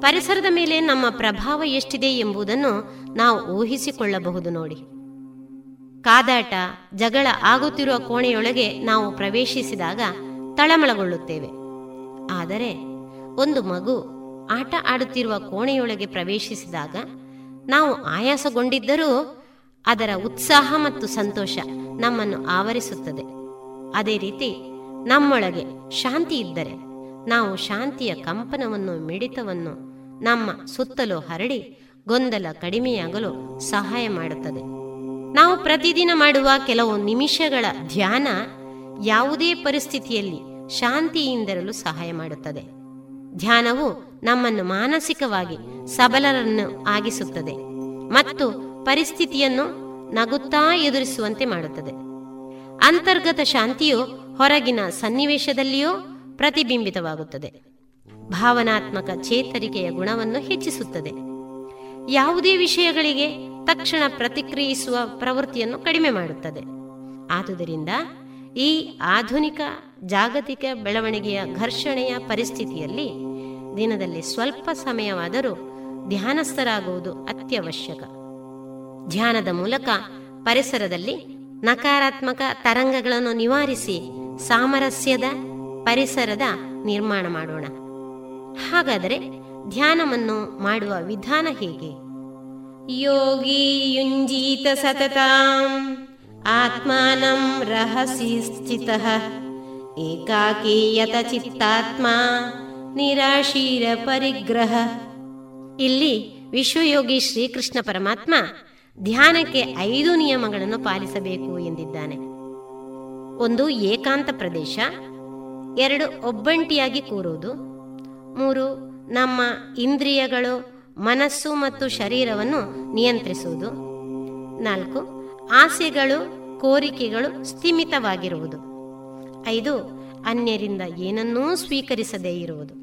ಪರಿಸರದ ಮೇಲೆ ನಮ್ಮ ಪ್ರಭಾವ ಎಷ್ಟಿದೆ ಎಂಬುದನ್ನು ನಾವು ಊಹಿಸಿಕೊಳ್ಳಬಹುದು ನೋಡಿ. ಕಾದಾಟ, ಜಗಳ ಆಗುತ್ತಿರುವ ಕೋಣೆಯೊಳಗೆ ನಾವು ಪ್ರವೇಶಿಸಿದಾಗ ತಳಮಳಗೊಳ್ಳುತ್ತೇವೆ. ಆದರೆ, ಒಂದು ಮಗು ಆಟ ಆಡುತ್ತಿರುವ ಕೋಣೆಯೊಳಗೆ ಪ್ರವೇಶಿಸಿದಾಗ ನಾವು ಆಯಾಸಗೊಂಡಿದ್ದರೂ ಅದರ ಉತ್ಸಾಹ ಮತ್ತು ಸಂತೋಷ ನಮ್ಮನ್ನು ಆವರಿಸುತ್ತದೆ. ಅದೇ ರೀತಿ ನಮ್ಮೊಳಗೆ ಶಾಂತಿ ಇದ್ದರೆ ನಾವು ಶಾಂತಿಯ ಕಂಪನವನ್ನು, ಮಿಡಿತವನ್ನು, ನಮ್ಮ ಸುತ್ತಲೂ ಹರಡಿ ಗೊಂದಲ ಕಡಿಮೆಯಾಗಲು ಸಹಾಯ ಮಾಡುತ್ತದೆ. ನಾವು ಪ್ರತಿದಿನ ಮಾಡುವ ಕೆಲವು ನಿಮಿಷಗಳ ಧ್ಯಾನ ಯಾವುದೇ ಪರಿಸ್ಥಿತಿಯಲ್ಲಿ ಶಾಂತಿಯಿಂದಿರಲು ಸಹಾಯ ಮಾಡುತ್ತದೆ. ಧ್ಯಾನವು ನಮ್ಮನ್ನು ಮಾನಸಿಕವಾಗಿ ಸಬಲರನ್ನು ಆಗಿಸುತ್ತದೆ ಮತ್ತು ಪರಿಸ್ಥಿತಿಯನ್ನು ನಗುತ್ತಾ ಎದುರಿಸುವಂತೆ ಮಾಡುತ್ತದೆ. ಅಂತರ್ಗತ ಶಾಂತಿಯು ಹೊರಗಿನ ಸನ್ನಿವೇಶದಲ್ಲಿಯೂ ಪ್ರತಿಬಿಂಬಿತವಾಗುತ್ತದೆ. ಭಾವನಾತ್ಮಕ ಚೇತರಿಕೆಯ ಗುಣವನ್ನು ಹೆಚ್ಚಿಸುತ್ತದೆ. ಯಾವುದೇ ವಿಷಯಗಳಿಗೆ ತಕ್ಷಣ ಪ್ರತಿಕ್ರಿಯಿಸುವ ಪ್ರವೃತ್ತಿಯನ್ನು ಕಡಿಮೆ ಮಾಡುತ್ತದೆ. ಆದುದರಿಂದ ಈ ಆಧುನಿಕ ಜಾಗತಿಕ ಬೆಳವಣಿಗೆಯ ಘರ್ಷಣೆಯ ಪರಿಸ್ಥಿತಿಯಲ್ಲಿ ದಿನದಲ್ಲಿ ಸ್ವಲ್ಪ ಸಮಯವಾದರೂ ಧ್ಯಾನಸ್ಥರಾಗುವುದು ಅತ್ಯವಶ್ಯಕ. ಧ್ಯಾನದ ಮೂಲಕ ಪರಿಸರದಲ್ಲಿ ನಕಾರಾತ್ಮಕ ತರಂಗಗಳನ್ನು ನಿವಾರಿಸಿ ಸಾಮರಸ್ಯದ ಪರಿಸರದ ನಿರ್ಮಾಣ ಮಾಡೋಣ. ಹಾಗಾದರೆ ಧ್ಯಾನವನ್ನು ಮಾಡುವ ವಿಧಾನ ಹೇಗೆ? ಯೋಗಿ ಯುಂಜೀತ ಸತತಾಂ ಆತ್ಮಾನಂ ರಹಸಿ ಸ್ಥಿತ. ಏಕಾಕೀಯತ ಚಿತ್ತಾತ್ಮ, ನಿರಾಶೀರ ಪರಿಗ್ರಹ. ಇಲ್ಲಿ ವಿಶ್ವಯೋಗಿ ಶ್ರೀಕೃಷ್ಣ ಪರಮಾತ್ಮ ಧ್ಯಾನಕ್ಕೆ ಐದು ನಿಯಮಗಳನ್ನು ಪಾಲಿಸಬೇಕು ಎಂದಿದ್ದಾನೆ. ಒಂದು, ಏಕಾಂತ ಪ್ರದೇಶ. ಎರಡು, ಒಬ್ಬಂಟಿಯಾಗಿ ಕೂರುವುದು. ಮೂರು, ನಮ್ಮ ಇಂದ್ರಿಯಗಳು, ಮನಸ್ಸು ಮತ್ತು ಶರೀರವನ್ನು ನಿಯಂತ್ರಿಸುವುದು. ನಾಲ್ಕು, ಆಸೆಗಳು, ಕೋರಿಕೆಗಳು ಸ್ಥಿಮಿತವಾಗಿರುವುದು. ಐದು, ಅನ್ಯರಿಂದ ಏನನ್ನೂ ಸ್ವೀಕರಿಸದೇ ಇರುವುದು.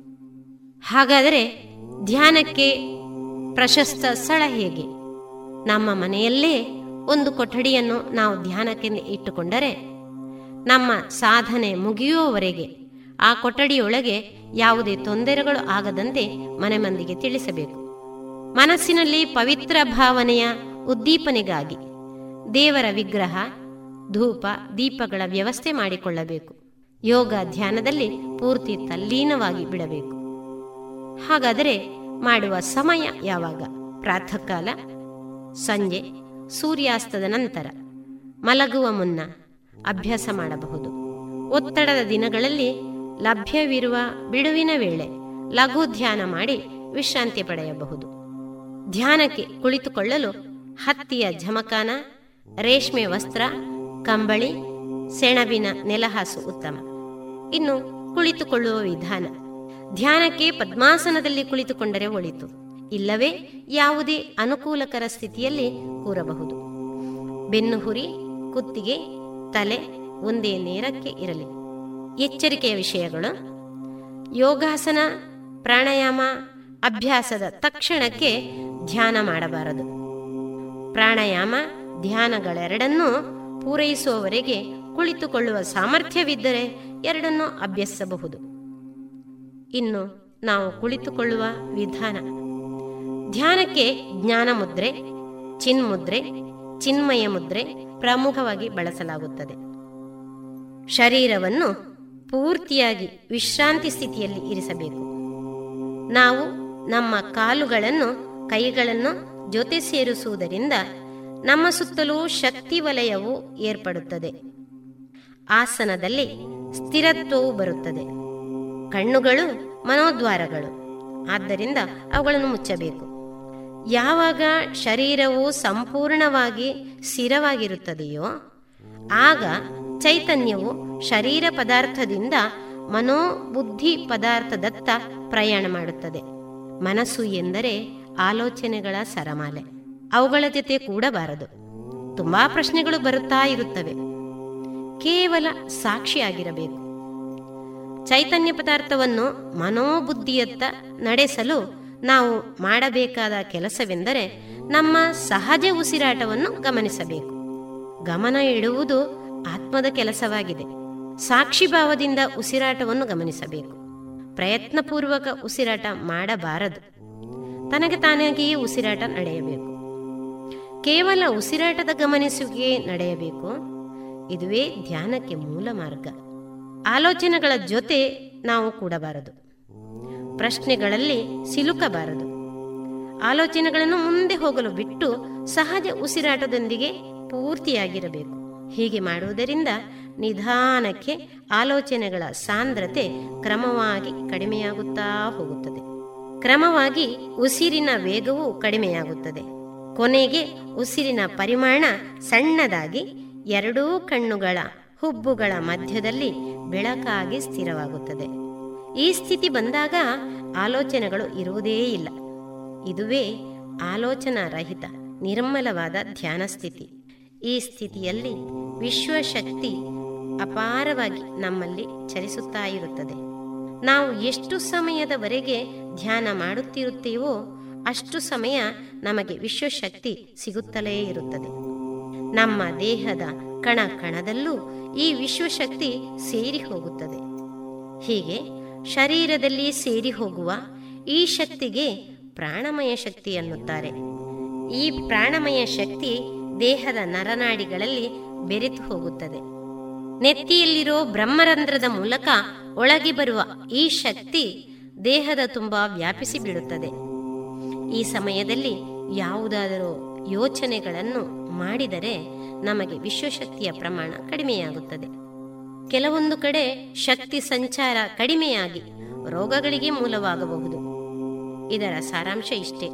ಹಾಗಾದರೆ ಧ್ಯಾನಕ್ಕೆ ಪ್ರಶಸ್ತ ಸ್ಥಳ ಹೇಗೆ? ನಮ್ಮ ಮನೆಯಲ್ಲೇ ಒಂದು ಕೊಠಡಿಯನ್ನು ನಾವು ಧ್ಯಾನಕ್ಕೆ ಇಟ್ಟುಕೊಂಡರೆ ನಮ್ಮ ಸಾಧನೆ ಮುಗಿಯುವವರೆಗೆ ಆ ಕೊಠಡಿಯೊಳಗೆ ಯಾವುದೇ ತೊಂದರೆಗಳು ಆಗದಂತೆ ಮನೆ ಮಂದಿಗೆ ತಿಳಿಸಬೇಕು. ಮನಸ್ಸಿನಲ್ಲಿ ಪವಿತ್ರ ಭಾವನೆಯ ಉದ್ದೀಪನೆಗಾಗಿ ದೇವರ ವಿಗ್ರಹ ಧೂಪ, ದೀಪಗಳ ವ್ಯವಸ್ಥೆ ಮಾಡಿಕೊಳ್ಳಬೇಕು. ಯೋಗ ಧ್ಯಾನದಲ್ಲಿ ಪೂರ್ತಿ ತಲ್ಲೀನವಾಗಿ ಬಿಡಬೇಕು. ಹಾಗಾದರೆ ಮಾಡುವ ಸಮಯ ಯಾವಾಗ? ಪ್ರಾತಃ ಕಾಲ ಸಂಜೆ, ಸೂರ್ಯಾಸ್ತದ ನಂತರ. ಮಲಗುವ ಮುನ್ನ ಅಭ್ಯಾಸ ಮಾಡಬಹುದು. ಒತ್ತಡದ ದಿನಗಳಲ್ಲಿ ಲಭ್ಯವಿರುವ ಬಿಡುವಿನ ವೇಳೆ ಲಘು ಧ್ಯಾನ ಮಾಡಿ ವಿಶ್ರಾಂತಿ ಪಡೆಯಬಹುದು. ಧ್ಯಾನಕ್ಕೆ ಕುಳಿತುಕೊಳ್ಳಲು ಹತ್ತಿಯ ಝಮಕಾನ ರೇಷ್ಮೆ ವಸ್ತ್ರ ಕಂಬಳಿ, ಸೆಣಬಿನ ನೆಲಹಾಸು ಉತ್ತಮ. ಇನ್ನು ಕುಳಿತುಕೊಳ್ಳುವ ವಿಧಾನ. ಧ್ಯಾನಕ್ಕೆ ಪದ್ಮಾಸನದಲ್ಲಿ ಕುಳಿತುಕೊಂಡರೆ ಒಳಿತು. ಇಲ್ಲವೇ ಯಾವುದೇ ಅನುಕೂಲಕರ ಸ್ಥಿತಿಯಲ್ಲಿ ಕೂರಬಹುದು. ಬೆನ್ನು ಹುರಿ, ಕುತ್ತಿಗೆ, ತಲೆ ಒಂದೇ ನೇರಕ್ಕೆ ಇರಲಿ. ಎಚ್ಚರಿಕೆಯ ವಿಷಯಗಳು. ಯೋಗಾಸನ, ಪ್ರಾಣಾಯಾಮ, ಅಭ್ಯಾಸದ ತಕ್ಷಣಕ್ಕೆ ಧ್ಯಾನ ಮಾಡಬಾರದು. ಪ್ರಾಣಾಯಾಮ, ಧ್ಯಾನಗಳೆರಡನ್ನೂ ಪೂರೈಸುವವರೆಗೆ ಕುಳಿತುಕೊಳ್ಳುವ ಸಾಮರ್ಥ್ಯವಿದ್ದರೆ ಎರಡನ್ನೂ ಅಭ್ಯಸಿಸಬಹುದು. ಇನ್ನು ನಾವು ಕುಳಿತುಕೊಳ್ಳುವ ವಿಧಾನ. ಧ್ಯಾನಕ್ಕೆ ಜ್ಞಾನ ಮುದ್ರೆ ಚಿನ್ಮುದ್ರೆ ಚಿನ್ಮಯ ಮುದ್ರೆ ಪ್ರಮುಖವಾಗಿ ಬಳಸಲಾಗುತ್ತದೆ. ಶರೀರವನ್ನು ಪೂರ್ತಿಯಾಗಿ ವಿಶ್ರಾಂತಿ ಸ್ಥಿತಿಯಲ್ಲಿ ಇರಿಸಬೇಕು. ನಾವು ನಮ್ಮ ಕಾಲುಗಳನ್ನು, ಕೈಗಳನ್ನು ಜೊತೆ ಸೇರಿಸುವುದರಿಂದ ನಮ್ಮ ಸುತ್ತಲೂ ಶಕ್ತಿ ವಲಯವು ಏರ್ಪಡುತ್ತದೆ. ಆಸನದಲ್ಲಿ ಸ್ಥಿರತ್ವವು ಬರುತ್ತದೆ. ಕಣ್ಣುಗಳು, ಮನೋದ್ವಾರಗಳು. ಆದ್ದರಿಂದ ಅವುಗಳನ್ನು ಮುಚ್ಚಬೇಕು. ಯಾವಾಗ ಶರೀರವು ಸಂಪೂರ್ಣವಾಗಿ ಸ್ಥಿರವಾಗಿರುತ್ತದೆಯೋ, ಆಗ ಚೈತನ್ಯವು ಶರೀರ ಪದಾರ್ಥದಿಂದ ಮನೋಬುದ್ಧಿ ಪದಾರ್ಥದತ್ತ ಪ್ರಯಾಣ ಮಾಡುತ್ತದೆ. ಮನಸ್ಸು ಎಂದರೆ ಆಲೋಚನೆಗಳ ಸರಮಾಲೆ. ಅವುಗಳ ಜೊತೆ ಕೂಡಬಾರದು. ತುಂಬಾ ಪ್ರಶ್ನೆಗಳು ಬರುತ್ತಾ ಇರುತ್ತವೆ. ಕೇವಲ ಸಾಕ್ಷಿಯಾಗಿರಬೇಕು. ಚೈತನ್ಯ ಪದಾರ್ಥವನ್ನು ಮನೋಬುದ್ಧಿಯತ್ತ ನಡೆಸಲು ನಾವು ಮಾಡಬೇಕಾದ ಕೆಲಸವೆಂದರೆ ನಮ್ಮ ಸಹಜ ಉಸಿರಾಟವನ್ನು ಗಮನಿಸಬೇಕು. ಗಮನ ಇಡುವುದು ಆತ್ಮದ ಕೆಲಸವಾಗಿದೆ. ಸಾಕ್ಷಿಭಾವದಿಂದ ಉಸಿರಾಟವನ್ನು ಗಮನಿಸಬೇಕು. ಪ್ರಯತ್ನಪೂರ್ವಕ ಉಸಿರಾಟ ಮಾಡಬಾರದು. ತನಗೆ ತಾನಾಗಿಯೇ ಉಸಿರಾಟ ನಡೆಯಬೇಕು. ಕೇವಲ ಉಸಿರಾಟದ ಗಮನಿಸುವಿಕೆ ನಡೆಯಬೇಕು. ಇದುವೇ ಧ್ಯಾನಕ್ಕೆ ಮೂಲ ಮಾರ್ಗ. ಆಲೋಚನೆಗಳ ಜೊತೆ ನಾವು ಕೂಡಬಾರದು. ಪ್ರಶ್ನೆಗಳಲ್ಲಿ ಸಿಲುಕಬಾರದು. ಆಲೋಚನೆಗಳನ್ನು ಮುಂದೆ ಹೋಗಲು ಬಿಟ್ಟು ಸಹಜ ಉಸಿರಾಟದೊಂದಿಗೆ ಪೂರ್ತಿಯಾಗಿರಬೇಕು. ಹೀಗೆ ಮಾಡುವುದರಿಂದ ನಿಧಾನಕ್ಕೆ ಆಲೋಚನೆಗಳ ಸಾಂದ್ರತೆ ಕ್ರಮವಾಗಿ ಕಡಿಮೆಯಾಗುತ್ತಾ ಹೋಗುತ್ತದೆ. ಕ್ರಮವಾಗಿ ಉಸಿರಿನ ವೇಗವು ಕಡಿಮೆಯಾಗುತ್ತದೆ. ಕೊನೆಗೆ ಉಸಿರಿನ ಪರಿಮಾಣ ಸಣ್ಣದಾಗಿ ಎರಡೂ ಕಣ್ಣುಗಳ ಹುಬ್ಬುಗಳ ಮಧ್ಯದಲ್ಲಿ ಬೆಳಕಾಗಿ ಸ್ಥಿರವಾಗುತ್ತದೆ. ಈ ಸ್ಥಿತಿ ಬಂದಾಗ ಆಲೋಚನೆಗಳು ಇರುವುದೇ ಇಲ್ಲ. ಇದುವೇ ಆಲೋಚನಾ ರಹಿತ ನಿರ್ಮಲವಾದ ಧ್ಯಾನ ಸ್ಥಿತಿ. ಈ ಸ್ಥಿತಿಯಲ್ಲಿ ವಿಶ್ವಶಕ್ತಿ ಅಪಾರವಾಗಿ ನಮ್ಮಲ್ಲಿ ಚಲಿಸುತ್ತಾ ಇರುತ್ತದೆ. ನಾವು ಎಷ್ಟು ಸಮಯದವರೆಗೆ ಧ್ಯಾನ ಮಾಡುತ್ತಿರುತ್ತೇವೋ ಅಷ್ಟು ಸಮಯ ನಮಗೆ ವಿಶ್ವಶಕ್ತಿ ಸಿಗುತ್ತಲೇ ಇರುತ್ತದೆ. ನಮ್ಮ ದೇಹದ ಕಣ ಕಣದಲ್ಲೂ ಈ ವಿಶ್ವಶಕ್ತಿ ಸೇರಿ ಹೋಗುತ್ತದೆ. ಹೀಗೆ ಶರೀರದಲ್ಲಿ ಸೇರಿ ಹೋಗುವ ಈ ಶಕ್ತಿಗೆ ಪ್ರಾಣಮಯ ಶಕ್ತಿ ಅನ್ನುತ್ತಾರೆ. ಈ ಪ್ರಾಣಮಯ ಶಕ್ತಿ ದೇಹದ ನರನಾಡಿಗಳಲ್ಲಿ ಬೆರೆತು ಹೋಗುತ್ತದೆ. ನೆತ್ತಿಯಲ್ಲಿರೋ ಬ್ರಹ್ಮರಂಧ್ರದ ಮೂಲಕ ಒಳಗೆ ಬರುವ ಈ ಶಕ್ತಿ ದೇಹದ ತುಂಬ ವ್ಯಾಪಿಸಿ ಬಿಡುತ್ತದೆ. ಈ ಸಮಯದಲ್ಲಿ ಯಾವುದಾದರೂ ಯೋಚನೆಗಳನ್ನು ಮಾಡಿದರೆ ನಮಗೆ ವಿಶ್ವಶಕ್ತಿಯ ಪ್ರಮಾಣ ಕಡಿಮೆಯಾಗುತ್ತದೆ. ಕೆಲವೊಂದು ಕಡೆ ಶಕ್ತಿ ಸಂಚಾರ ಕಡಿಮೆಯಾಗಿ ರೋಗಗಳಿಗೆ ಮೂಲವಾಗಬಹುದು. ಇದರ ಸಾರಾಂಶ ಇಷ್ಟೇ.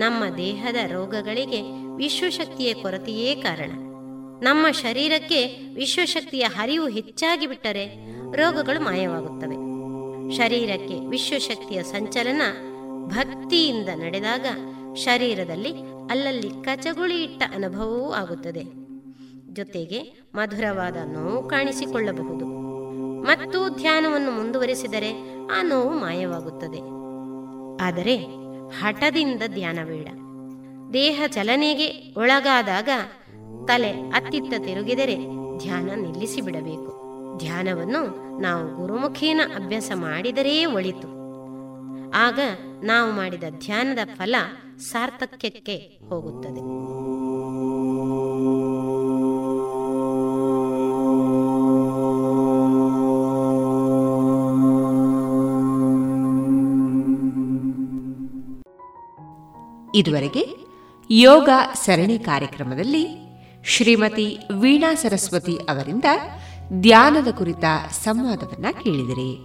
ನಮ್ಮ ದೇಹದ ರೋಗಗಳಿಗೆ ವಿಶ್ವಶಕ್ತಿಯ ಕೊರತೆಯೇ ಕಾರಣ. ನಮ್ಮ ಶರೀರಕ್ಕೆ ವಿಶ್ವಶಕ್ತಿಯ ಹರಿವು ಹೆಚ್ಚಾಗಿ ಬಿಟ್ಟರೆ ರೋಗಗಳು ಮಾಯವಾಗುತ್ತವೆ. ಶರೀರಕ್ಕೆ ವಿಶ್ವಶಕ್ತಿಯ ಸಂಚಲನ ಭಕ್ತಿಯಿಂದ ನಡೆದಾಗ ಶರೀರದಲ್ಲಿ ಅಲ್ಲಲ್ಲಿ ಕಚಗುಳಿ ಇಟ್ಟ ಅನುಭವವೂ ಆಗುತ್ತದೆ. ಜೊತೆಗೆ ಮಧುರವಾದ ನೋವು ಕಾಣಿಸಿಕೊಳ್ಳಬಹುದು. ಮತ್ತು ಧ್ಯಾನವನ್ನು ಮುಂದುವರಿಸಿದರೆ ಆ ನೋವು ಮಾಯವಾಗುತ್ತದೆ. ಆದರೆ ಹಠದಿಂದ ಧ್ಯಾನ ಬೇಡ. ದೇಹ ಚಲನೆಗೆ ಒಳಗಾದಾಗ ತಲೆ ಅತ್ತಿತ್ತ ತಿರುಗಿದರೆ ಧ್ಯಾನ ನಿಲ್ಲಿಸಿಬಿಡಬೇಕು. ಧ್ಯಾನವನ್ನು ನಾವು ಗುರುಮುಖೇನ ಅಭ್ಯಾಸ ಮಾಡಿದರೇ ಒಳಿತು. ಆಗ ನಾವು ಮಾಡಿದ ಧ್ಯಾನದ ಫಲ ಸಾರ್ಥಕ್ಯಕ್ಕೆ ಹೋಗುತ್ತದೆ. ಇದುವರೆಗೆ ಯೋಗ ಸರಣಿ ಕಾರ್ಯಕ್ರಮದಲ್ಲಿ ಶ್ರೀಮತಿ ವೀಣಾ ಸರಸ್ವತಿ ಅವರಿಂದ ಧ್ಯಾನದ ಕುರಿತ ಸಂವಾದವನ್ನ ಕೇಳಿದಿರಿ.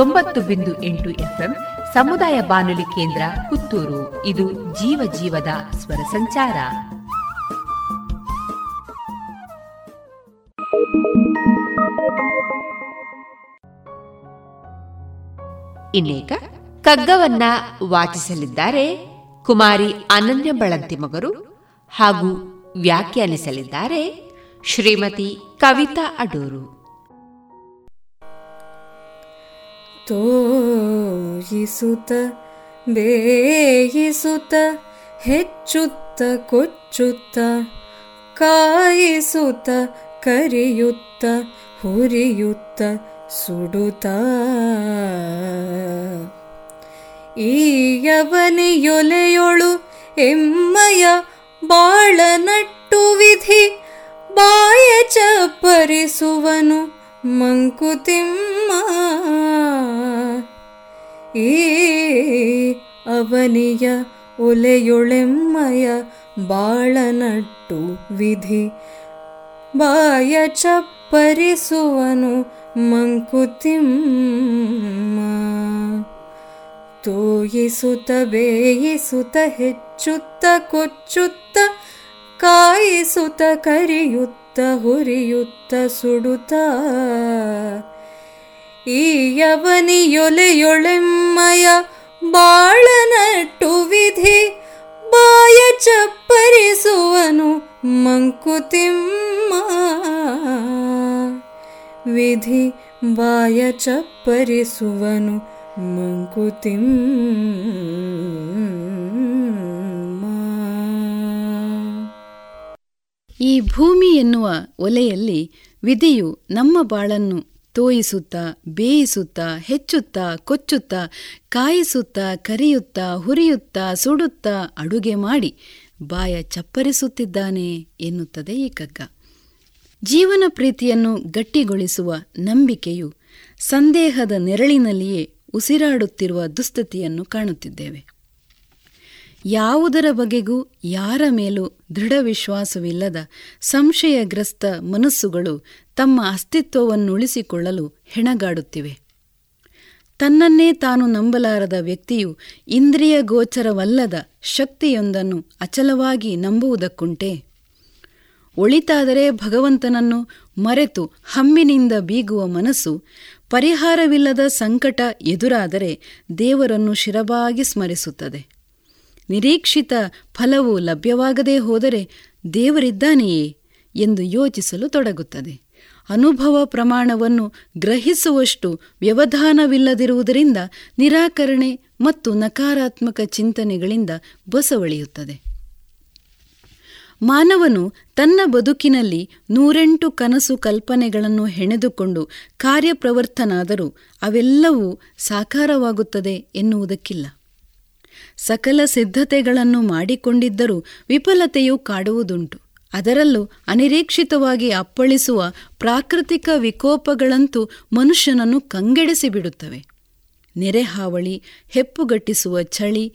ತೊಂಬತ್ತು ಬಿಂದು ಎಂಟು ಎಫ್ಎಂ ಸಮುದಾಯ ಬಾನುಲಿ ಕೇಂದ್ರ ಪುತ್ತೂರು. ಇದು ಜೀವ ಜೀವದ ಸ್ವರ ಸಂಚಾರ. ಇನ್ನೇಕ ಕಗ್ಗವನ್ನ ವಾಚಿಸಲಿದ್ದಾರೆ ಕುಮಾರಿ ಅನನ್ಯ ಬಳಂತಿಮಗರು ಹಾಗೂ ವ್ಯಾಖ್ಯಾನಿಸಲಿದ್ದಾರೆ ಶ್ರೀಮತಿ ಕವಿತಾ ಅಡೂರು. ತೋಯಿಸುತ್ತ ಬೇಯಿಸುತ್ತ, ಹೆಚ್ಚುತ್ತ, ಕೊಚ್ಚುತ್ತ, ಕಾಯಿಸುತ್ತ, ಕರಿಯುತ್ತ, ಹುರಿಯುತ್ತ, ಸುಡುತ್ತ. ಈ ಯವನಿಯೊಲೆಯೊಳು ಎಮ್ಮಯ ಬಾಳನಟ್ಟು ವಿಧಿ ಬಾಯ ಚಪ್ಪರಿಸುವನು ಮಂಕುತಿಮ್ಮ ಈ ಅವನಿಯ ಒಲೆಯೊಳೆಮ್ಮಯ ಬಾಳ ನಟ್ಟು ವಿಧಿ ಬಾಯ ಚಪ್ಪರಿಸುವನು ಮಂಕುತಿಮ್ಮ ತೋಯಿಸುತ್ತ ಬೇಯಿಸುತ್ತ ಹೆಚ್ಚುತ್ತ ಕೊಚ್ಚುತ್ತ ಕಾಯಿಸುತ್ತ ಕರಿಯುತ್ತ ಹುರಿಯುತ್ತ ಸುಡುತ್ತ. ಈ ಯವನಿಯೊಲೆಯೊಳೆಮ್ಮಯ ಬಾಳನಟ್ಟು ವಿಧಿ ಬಾಯ ಚಪ್ಪರಿಸುವನು ಮಂಕುತಿಮ್ಮ. ವಿಧಿ ಬಾಯ ಚಪ್ಪರಿಸುವನು ಮಂಕುತಿಮ್ಮ. ಈ ಭೂಮಿ ಎನ್ನುವ ಒಲೆಯಲ್ಲಿ ವಿಧಿಯು ನಮ್ಮ ಬಾಳನ್ನು ತೋಯಿಸುತ್ತಾ, ಬೇಯಿಸುತ್ತಾ, ಹೆಚ್ಚುತ್ತಾ, ಕೊಚ್ಚುತ್ತಾ, ಕಾಯಿಸುತ್ತಾ, ಕರಿಯುತ್ತಾ, ಹುರಿಯುತ್ತಾ, ಸುಡುತ್ತಾ, ಅಡುಗೆ ಮಾಡಿ ಬಾಯ ಚಪ್ಪರಿಸುತ್ತಿದ್ದಾನೆ ಎನ್ನುತ್ತದೆ ಈ ಕಗ್ಗ. ಜೀವನ ಪ್ರೀತಿಯನ್ನು ಗಟ್ಟಿಗೊಳಿಸುವ ನಂಬಿಕೆಯು ಸಂದೇಹದ ನೆರಳಿನಲ್ಲಿಯೇ ಉಸಿರಾಡುತ್ತಿರುವ ದುಸ್ಥಿತಿಯನ್ನು ಕಾಣುತ್ತಿದ್ದೇವೆ. ಯಾವುದರ ಬಗೆಗೂ ಯಾರ ಮೇಲೂ ದೃಢ ವಿಶ್ವಾಸವಿಲ್ಲದ ಸಂಶಯಗ್ರಸ್ತ ಮನಸ್ಸುಗಳು ತಮ್ಮ ಅಸ್ತಿತ್ವವನ್ನುಳಿಸಿಕೊಳ್ಳಲು ಹೆಣಗಾಡುತ್ತಿವೆ. ತನ್ನನ್ನೇ ತಾನು ನಂಬಲಾರದ ವ್ಯಕ್ತಿಯು ಇಂದ್ರಿಯ ಗೋಚರವಲ್ಲದ ಶಕ್ತಿಯೊಂದನ್ನು ಅಚಲವಾಗಿ ನಂಬುವುದಕ್ಕುಂಟೆ. ಒಳಿತಾದರೆ ಭಗವಂತನನ್ನು ಮರೆತು ಹಮ್ಮಿನಿಂದ ಬೀಗುವ ಮನಸ್ಸು ಪರಿಹಾರವಿಲ್ಲದ ಸಂಕಟ ಎದುರಾದರೆ ದೇವರನ್ನು ಶಿರಬಾಗಿ ಸ್ಮರಿಸುತ್ತದೆ. ನಿರೀಕ್ಷಿತ ಫಲವು ಲಭ್ಯವಾಗದೇ ಹೋದರೆ ದೇವರಿದ್ದಾನೆಯೇ ಎಂದು ಯೋಚಿಸಲು ತೊಡಗುತ್ತದೆ. ಅನುಭವ ಪ್ರಮಾಣವನ್ನು ಗ್ರಹಿಸುವಷ್ಟು ವ್ಯವಧಾನವಿಲ್ಲದಿರುವುದರಿಂದ ನಿರಾಕರಣೆ ಮತ್ತು ನಕಾರಾತ್ಮಕ ಚಿಂತನೆಗಳಿಂದ ಬಸವಳಿಯುತ್ತದೆ. ಮಾನವನು ತನ್ನ ಬದುಕಿನಲ್ಲಿ ನೂರೆಂಟು ಕನಸು ಕಲ್ಪನೆಗಳನ್ನು ಹೆಣೆದುಕೊಂಡು ಕಾರ್ಯಪ್ರವರ್ತನಾದರೂ ಅವೆಲ್ಲವೂ ಸಾಕಾರವಾಗುತ್ತದೆ ಎನ್ನುವುದಕ್ಕಿಲ್ಲ. ಸಕಲ ಸಿದ್ಧತೆಗಳನ್ನು ಮಾಡಿಕೊಂಡಿದ್ದರೂ ವಿಫಲತೆಯು ಕಾಡುವುದುಂಟು. ಅದರಲ್ಲೂ ಅನಿರೀಕ್ಷಿತವಾಗಿ ಅಪ್ಪಳಿಸುವ ಪ್ರಾಕೃತಿಕ ವಿಕೋಪಗಳಂತೂ ಮನುಷ್ಯನನ್ನು ಕಂಗೆಡಿಸಿಬಿಡುತ್ತವೆ. ನೆರೆಹಾವಳಿ, ಹೆಪ್ಪುಗಟ್ಟಿಸುವ ಚಳಿ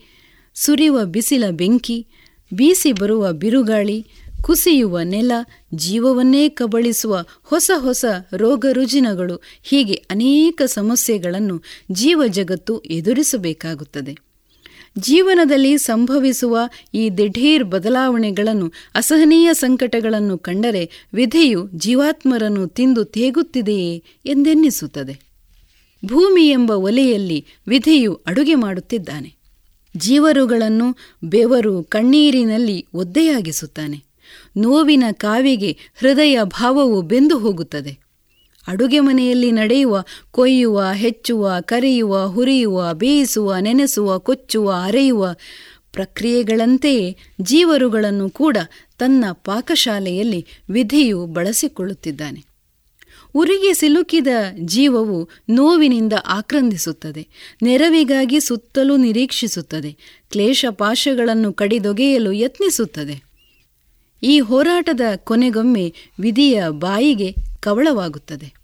ಸುರಿಯುವ ಬಿಸಿಲ ಬೆಂಕಿ, ಬೀಸಿ ಬರುವ ಬಿರುಗಾಳಿ, ಕುಸಿಯುವ ನೆಲ, ಜೀವವನ್ನೇ ಕಬಳಿಸುವ ಹೊಸ ಹೊಸ ರೋಗ ರುಜಿನಗಳು ಹೀಗೆ ಅನೇಕ ಸಮಸ್ಯೆಗಳನ್ನು ಜೀವ ಜಗತ್ತು ಎದುರಿಸಬೇಕಾಗುತ್ತದೆ. ಜೀವನದಲ್ಲಿ ಸಂಭವಿಸುವ ಈ ದಿಢೀರ್ ಬದಲಾವಣೆಗಳನ್ನು, ಅಸಹನೀಯ ಸಂಕಟಗಳನ್ನು ಕಂಡರೆ ವಿಧಿಯು ಜೀವಾತ್ಮರನ್ನು ತಿಂದು ತೇಗುತ್ತಿದೆಯೇ ಎಂದೆನ್ನಿಸುತ್ತದೆ. ಭೂಮಿ ಎಂಬ ಒಲೆಯಲ್ಲಿ ವಿಧಿಯು ಅಡುಗೆ ಮಾಡುತ್ತಿದ್ದಾನೆ. ಜೀವರುಗಳನ್ನು ಬೆವರು ಕಣ್ಣೀರಿನಲ್ಲಿ ಒದ್ದೆಯಾಗಿಸುತ್ತಾನೆ. ನೋವಿನ ಕಾವಿಗೆ ಹೃದಯ ಭಾವವು ಬೆಂದು ಹೋಗುತ್ತದೆ. ಅಡುಗೆ ಮನೆಯಲ್ಲಿ ನಡೆಯುವ ಕೊಯ್ಯುವ, ಹೆಚ್ಚುವ, ಕರೆಯುವ, ಹುರಿಯುವ, ಬೇಯಿಸುವ, ನೆನೆಸುವ, ಕೊಚ್ಚುವ, ಅರೆಯುವ ಪ್ರಕ್ರಿಯೆಗಳಂತೆಯೇ ಜೀವರುಗಳನ್ನು ಕೂಡ ತನ್ನ ಪಾಕಶಾಲೆಯಲ್ಲಿ ವಿಧಿಯು ಬಳಸಿಕೊಳ್ಳುತ್ತಿದ್ದಾನೆ. ಉರಿಗೆ ಸಿಲುಕಿದ ಜೀವವು ನೋವಿನಿಂದ ಆಕ್ರಂದಿಸುತ್ತದೆ, ನೆರವಿಗಾಗಿ ಸುತ್ತಲೂ ನಿರೀಕ್ಷಿಸುತ್ತದೆ ಕ್ಲೇಶ ಪಾಶಗಳನ್ನು ಕಡಿದೊಗೆಯಲು ಯತ್ನಿಸುತ್ತದೆ. ಈ ಹೋರಾಟದ ಕೊನೆಗೊಮ್ಮೆ ವಿಧಿಯ ಬಾಯಿಗೆ ಕವಳವಾಗುತ್ತದೆ.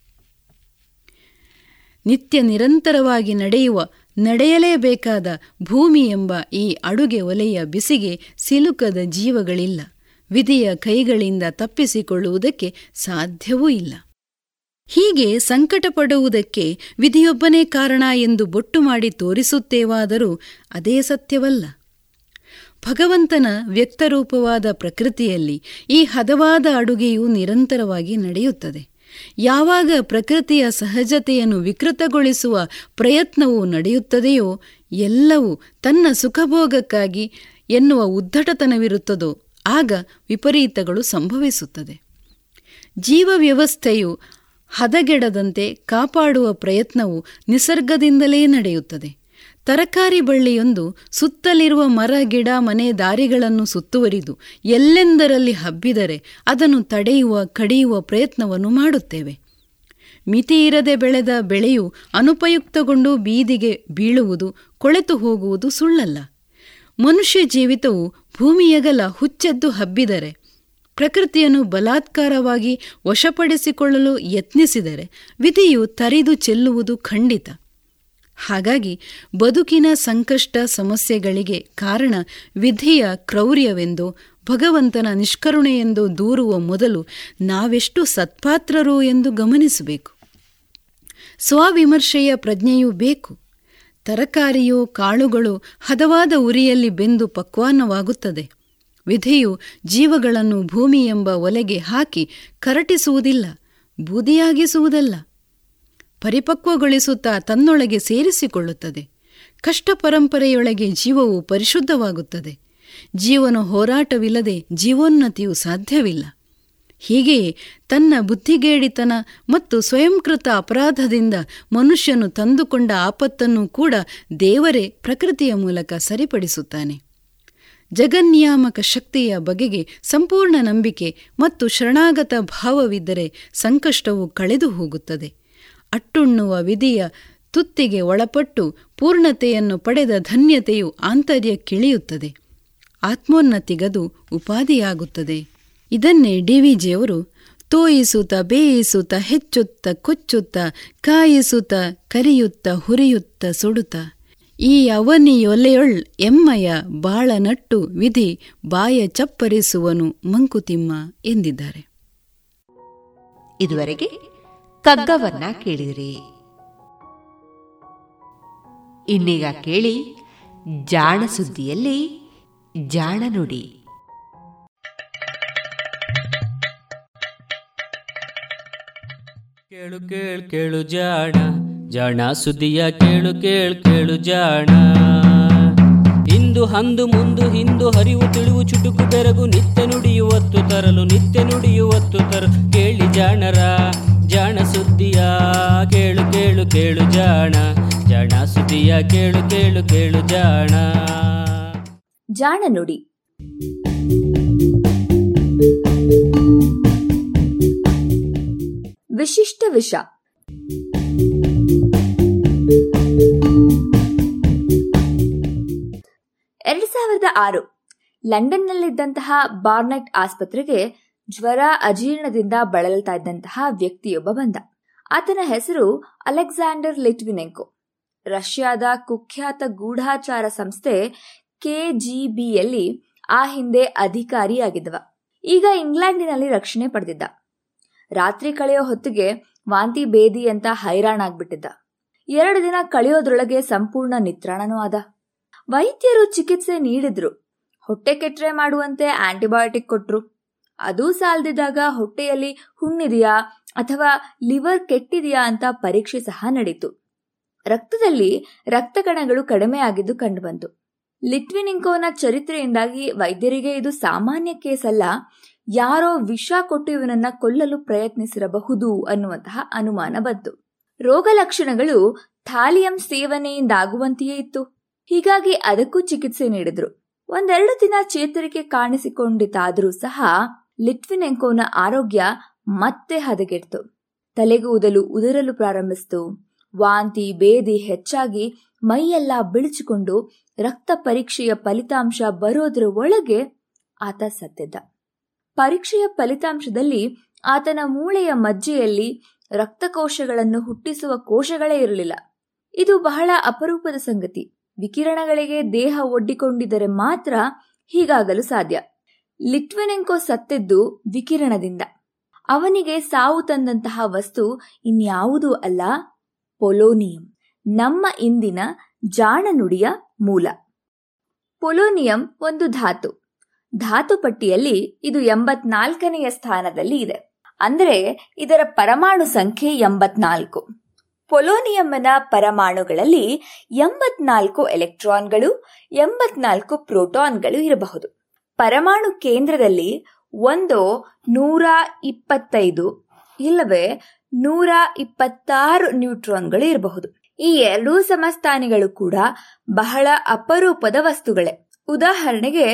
ನಿತ್ಯ ನಿರಂತರವಾಗಿ ನಡೆಯುವ, ನಡೆಯಲೇಬೇಕಾದ ಭೂಮಿ ಎಂಬ ಈ ಅಡುಗೆ ಒಲೆಯ ಬಿಸಿಗೆ ಸಿಲುಕದ ಜೀವಗಳಿಲ್ಲ. ವಿಧಿಯ ಕೈಗಳಿಂದ ತಪ್ಪಿಸಿಕೊಳ್ಳುವುದಕ್ಕೆ ಸಾಧ್ಯವೂ ಇಲ್ಲ. ಹೀಗೆ ಸಂಕಟ ಪಡುವುದಕ್ಕೆ ವಿಧಿಯೊಬ್ಬನೇ ಕಾರಣ ಎಂದು ಬೊಟ್ಟು ಮಾಡಿ ತೋರಿಸುತ್ತೇವಾದರೂ ಅದೇ ಸತ್ಯವಲ್ಲ. ಭಗವಂತನ ವ್ಯಕ್ತರೂಪವಾದ ಪ್ರಕೃತಿಯಲ್ಲಿ ಈ ಹದವಾದ ಅಡುಗೆಯು ನಿರಂತರವಾಗಿ ನಡೆಯುತ್ತದೆ. ಯಾವಾಗ ಪ್ರಕೃತಿಯ ಸಹಜತೆಯನ್ನು ವಿಕೃತಗೊಳಿಸುವ ಪ್ರಯತ್ನವು ನಡೆಯುತ್ತದೆಯೋ ಎಲ್ಲವೂ ತನ್ನ ಸುಖಭೋಗಕ್ಕಾಗಿ ಎನ್ನುವ ಉದ್ದಟತನವಿರುತ್ತದೋ ಆಗ ವಿಪರೀತಗಳು ಸಂಭವಿಸುತ್ತದೆ. ಜೀವ ವ್ಯವಸ್ಥೆಯು ಹದಗೆಡದಂತೆ ಕಾಪಾಡುವ ಪ್ರಯತ್ನವು ನಿಸರ್ಗದಿಂದಲೇ ನಡೆಯುತ್ತದೆ. ತರಕಾರಿ ಬಳ್ಳಿಯೊಂದು ಸುತ್ತಲಿರುವ ಮರ, ಗಿಡ, ಮನೆ ದಾರಿಗಳನ್ನು ಸುತ್ತುವರಿದು ಎಲ್ಲೆಂದರಲ್ಲಿ ಹಬ್ಬಿದರೆ ಅದನ್ನು ತಡೆಯುವ, ಕಡಿಯುವ ಪ್ರಯತ್ನವನ್ನು ಮಾಡುತ್ತೇವೆ. ಮಿತಿ ಇರದೆ ಬೆಳೆದ ಬೆಳೆಯು ಅನುಪಯುಕ್ತಗೊಂಡು ಬೀದಿಗೆ ಬೀಳುವುದು, ಕೊಳೆತು ಹೋಗುವುದು ಸುಳ್ಳಲ್ಲ. ಮನುಷ್ಯ ಜೀವಿತವು ಭೂಮಿಯಗಲ ಹುಚ್ಚೆದ್ದು ಹಬ್ಬಿದರೆ, ಪ್ರಕೃತಿಯನ್ನು ಬಲಾತ್ಕಾರವಾಗಿ ವಶಪಡಿಸಿಕೊಳ್ಳಲು ಯತ್ನಿಸಿದರೆ ವಿಧಿಯು ತರಿದು ಚೆಲ್ಲುವುದು ಖಂಡಿತ. ಹಾಗಾಗಿ ಬದುಕಿನ ಸಂಕಷ್ಟ ಸಮಸ್ಯೆಗಳಿಗೆ ಕಾರಣ ವಿಧಿಯ ಕ್ರೌರ್ಯವೆಂದೋ ಭಗವಂತನ ನಿಷ್ಕರುಣೆಯೆಂದು ದೂರುವ ಮೊದಲು ನಾವೆಷ್ಟು ಸತ್ಪಾತ್ರರು ಎಂದು ಗಮನಿಸಬೇಕು. ಸ್ವವಿಮರ್ಶೆಯ ಪ್ರಜ್ಞೆಯೂ ಬೇಕು. ತರಕಾರಿಯೋ ಕಾಳುಗಳು ಹದವಾದ ಉರಿಯಲ್ಲಿ ಬೆಂದು ಪಕ್ವಾನವಾಗುತ್ತದೆ ವಿಧಿಯು ಜೀವಗಳನ್ನು ಭೂಮಿ ಎಂಬ ಒಲೆಗೆ ಹಾಕಿ ಕರಟಿಸುವುದಿಲ್ಲ, ಬೂದಿಯಾಗಿಸುವುದಲ್ಲ. ಪರಿಪಕ್ವಗೊಳಿಸುತ್ತಾ ತನ್ನೊಳಗೆ ಸೇರಿಸಿಕೊಳ್ಳುತ್ತದೆ. ಕಷ್ಟ ಪರಂಪರೆಯೊಳಗೆ ಜೀವವು ಪರಿಶುದ್ಧವಾಗುತ್ತದೆ. ಜೀವನ ಹೋರಾಟವಿಲ್ಲದೆ ಜೀವೋನ್ನತಿಯು ಸಾಧ್ಯವಿಲ್ಲ. ಹೀಗೆಯೇ ತನ್ನ ಬುದ್ಧಿಗೇಡಿತನ ಮತ್ತು ಸ್ವಯಂಕೃತ ಅಪರಾಧದಿಂದ ಮನುಷ್ಯನು ತಂದುಕೊಂಡ ಆಪತ್ತನ್ನು ಕೂಡ ದೇವರೇ ಪ್ರಕೃತಿಯ ಮೂಲಕ ಸರಿಪಡಿಸುತ್ತಾನೆ. ಜಗನ್ನಿಯಾಮಕ ಶಕ್ತಿಯ ಬಗೆಗೆ ಸಂಪೂರ್ಣ ನಂಬಿಕೆ ಮತ್ತು ಶರಣಾಗತ ಭಾವವಿದ್ದರೆ ಸಂಕಷ್ಟವು ಕಳೆದು ಹೋಗುತ್ತದೆ ಅಟ್ಟುಣ್ಣುವ ವಿಧಿಯ ತುತ್ತಿಗೆ ಒಳಪಟ್ಟು ಪೂರ್ಣತೆಯನ್ನು ಪಡೆದ ಧನ್ಯತೆಯು ಆಂತರ್ಯಕ್ಕಿಳಿಯುತ್ತದೆ. ಆತ್ಮೋನ್ನತಿಗದು ಉಪಾಧಿಯಾಗುತ್ತದೆ. ಇದನ್ನೇ ಡಿ ವಿ ಜಿಯವರು ತೋಯಿಸುತ್ತ ಬೇಯಿಸುತ್ತ ಹೆಚ್ಚುತ್ತ ಕೊಚ್ಚುತ್ತ ಕಾಯಿಸುತ್ತ ಕರಿಯುತ್ತ ಹುರಿಯುತ್ತ ಸುಡುತ್ತ. ಈ ಅವನಿಯೊಲೆಯೊಳ್ ಎಮ್ಮಯ ಬಾಳ ನಟ್ಟು ವಿಧಿ ಬಾಯ ಚಪ್ಪರಿಸುವನು ಮಂಕುತಿಮ್ಮ ಎಂದಿದ್ದಾರೆ. ಇದುವರೆಗೆ ಕಗ್ಗವನ್ನ ಕೇಳಿರಿ ಇನ್ನೀಗ ಕೇಳಿ ಜಾಣ ಸುದ್ದಿಯಲ್ಲಿ ಜಾಣ ನುಡಿ. ಕೇಳು ಕೇಳು ಕೇಳು ಜಾಣ ಜಾಣ ಸುದ್ದಿಯ ಕೇಳು ಕೇಳು ಕೇಳು ಜಾಣ. ಇಂದು ಹಂದು ಮುಂದು ಹಿಂದು ಹರಿವು ತಿಳಿವು ಚುಟುಕು ಬೆರಗು ನಿತ್ಯ ನುಡಿಯುವತ್ತು ತರಲು ನಿತ್ಯ ನುಡಿಯುವತ್ತು ತರಲು ಕೇಳಿ ಜಾಣರ. ಜಾಣ ಸುದ್ದಿಯ ಕೇಳು ಕೇಳು ಕೇಳು ಜಾಣ ಜಾಣ ಸುದ್ದಿಯ ಕೇಳು ಕೇಳು ಕೇಳು ಜಾಣ. ಜಾಣ ನುಡಿ. ವಿಶಿಷ್ಟ ವಿಷ. ಎರಡ್ ಸಾವಿರದ ಆರು ಲಂಡನ್ನಲ್ಲಿದ್ದಂತಹ ಬಾರ್ನೆಟ್ ಆಸ್ಪತ್ರೆಗೆ ಜ್ವರ ಅಜೀರ್ಣದಿಂದ ಬಳಲ್ತಾ ಇದ್ದಂತಹ ವ್ಯಕ್ತಿಯೊಬ್ಬ ಬಂದ. ಆತನ ಹೆಸರು ಅಲೆಕ್ಸಾಂಡರ್ ಲಿಟ್ವಿನೆಂಕೋ. ರಷ್ಯಾದ ಕುಖ್ಯಾತ ಗೂಢಾಚಾರ ಸಂಸ್ಥೆ ಕೆಜಿಬಿಯಲ್ಲಿ ಆ ಹಿಂದೆ ಅಧಿಕಾರಿಯಾಗಿದ್ದವ. ಈಗ ಇಂಗ್ಲೆಂಡಿನಲ್ಲಿ ರಕ್ಷಣೆ ಪಡೆದಿದ್ದ. ರಾತ್ರಿ ಕಳೆಯೋ ಹೊತ್ತಿಗೆ ವಾಂತಿ ಬೇದಿ ಅಂತ ಹೈರಾಣಾಗ್ಬಿಟ್ಟಿದ್ದ. ಎರಡು ದಿನ ಕಳೆಯೋದ್ರೊಳಗೆ ಸಂಪೂರ್ಣ ನಿತ್ರಾಣನೂ ಆದ. ವೈದ್ಯರು ಚಿಕಿತ್ಸೆ ನೀಡಿದ್ರು. ಹೊಟ್ಟೆ ಕೆಟ್ಟರೆ ಮಾಡುವಂತೆ ಆಂಟಿಬಯೋಟಿಕ್ ಕೊಟ್ರು. ಅದೂ ಸಾಲದಿದ್ದಾಗ ಹೊಟ್ಟೆಯಲ್ಲಿ ಹುಣ್ಣಿದೆಯಾ ಅಥವಾ ಲಿವರ್ ಕೆಟ್ಟಿದೆಯಾ ಅಂತ ಪರೀಕ್ಷೆ ಸಹ ನಡೀತು. ರಕ್ತದಲ್ಲಿ ರಕ್ತ ಕಣಗಳು ಕಡಿಮೆ ಆಗಿದ್ದು ಕಂಡುಬಂತು. ಲಿಟ್ವಿನಿಂಕೋನ ಚರಿತ್ರೆಯಿಂದಾಗಿ ವೈದ್ಯರಿಗೆ ಇದು ಸಾಮಾನ್ಯ ಕೇಸ್ ಅಲ್ಲ ಯಾರೋ ವಿಷ ಕೊಟ್ಟು ಇವನನ್ನ ಕೊಲ್ಲಲು ಪ್ರಯತ್ನಿಸಿರಬಹುದು ಅನ್ನುವಂತಹ ಅನುಮಾನ ಬಂತು. ರೋಗ ಲಕ್ಷಣಗಳು ಥಾಲಿಯಂ ಸೇವನೆಯಿಂದಾಗುವಂತೆಯೇ ಇತ್ತು. ಹೀಗಾಗಿ ಅದಕ್ಕೂ ಚಿಕಿತ್ಸೆ ನೀಡಿದ್ರು. ಒಂದೆರಡು ದಿನ ಚೇತರಿಕೆ ಕಾಣಿಸಿಕೊಂಡಿತಾದರೂ ಸಹ ಲಿಟ್ವಿನೆಂಕೋನ ಆರೋಗ್ಯ ಮತ್ತೆ ಹದಗೆಡ್ತು. ತಲೆಗೂದಲು ಉದುರಲು ಪ್ರಾರಂಭಿಸಿತು. ವಾಂತಿ, ಬೇದಿ ಹೆಚ್ಚಾಗಿ ಮೈಯೆಲ್ಲ ಬಿಳಿಚಿಕೊಂಡು ರಕ್ತ ಪರೀಕ್ಷೆಯ ಫಲಿತಾಂಶ ಬರೋದ್ರ ಒಳಗೆ ಆತ ಸತ್ತಿದ್ದ. ಪರೀಕ್ಷೆಯ ಫಲಿತಾಂಶದಲ್ಲಿ ಆತನ ಮೂಳೆಯ ಮಜ್ಜೆಯಲ್ಲಿ ರಕ್ತಕೋಶಗಳನ್ನು ಹುಟ್ಟಿಸುವ ಕೋಶಗಳೇ ಇರಲಿಲ್ಲ. ಇದು ಬಹಳ ಅಪರೂಪದ ಸಂಗತಿ. ವಿಕಿರಣಗಳಿಗೆ ದೇಹ ಒಡ್ಡಿಕೊಂಡಿದ್ದರೆ ಮಾತ್ರ ಹೀಗಾಗಲು ಸಾಧ್ಯ. ಲಿಟ್ವೆನೆಂಕೋ ಸತ್ತಿದ್ದು ವಿಕಿರಣದಿಂದ. ಅವನಿಗೆ ಸಾವು ತಂದಂತಹ ವಸ್ತು ಇನ್ಯಾವುದೂ ಅಲ್ಲ, ಪೊಲೋನಿಯಂ, ನಮ್ಮ ಇಂದಿನ ಜಾಣನುಡಿಯ ಮೂಲ. ಪೊಲೋನಿಯಂ ಒಂದು ಧಾತು. ಧಾತು ಪಟ್ಟಿಯಲ್ಲಿ ಇದು ಎಂಬತ್ನಾಲ್ಕನೆಯ ಸ್ಥಾನದಲ್ಲಿ ಇದೆ. ಅಂದರೆ ಇದರ ಪರಮಾಣು ಸಂಖ್ಯೆ ಎಂಬತ್ನಾಲ್ಕು. ಪೊಲೋನಿಯಂನ ಪರಮಾಣುಗಳಲ್ಲಿ ಎಂಬತ್ನಾಲ್ಕು ಎಲೆಕ್ಟ್ರಾನ್ಗಳು, ಎಂಬತ್ನಾಲ್ಕು ಪ್ರೋಟಾನ್ಗಳು ಇರಬಹುದು. ಪರಮಾಣು ಕೇಂದ್ರದಲ್ಲಿ ಒಂದು ನೂರ ಇಪ್ಪತ್ತೈದು ಇಲ್ಲವೇ ನೂರ ಇಪ್ಪತ್ತಾರು ನ್ಯೂಟ್ರಾನ್ಗಳು ಇರಬಹುದು. ಈ ಎರಡೂ ಸಮಸ್ಥಾನಿಗಳು ಕೂಡ ಬಹಳ ಅಪರೂಪದ ವಸ್ತುಗಳೇ. ಉದಾಹರಣೆಗೆ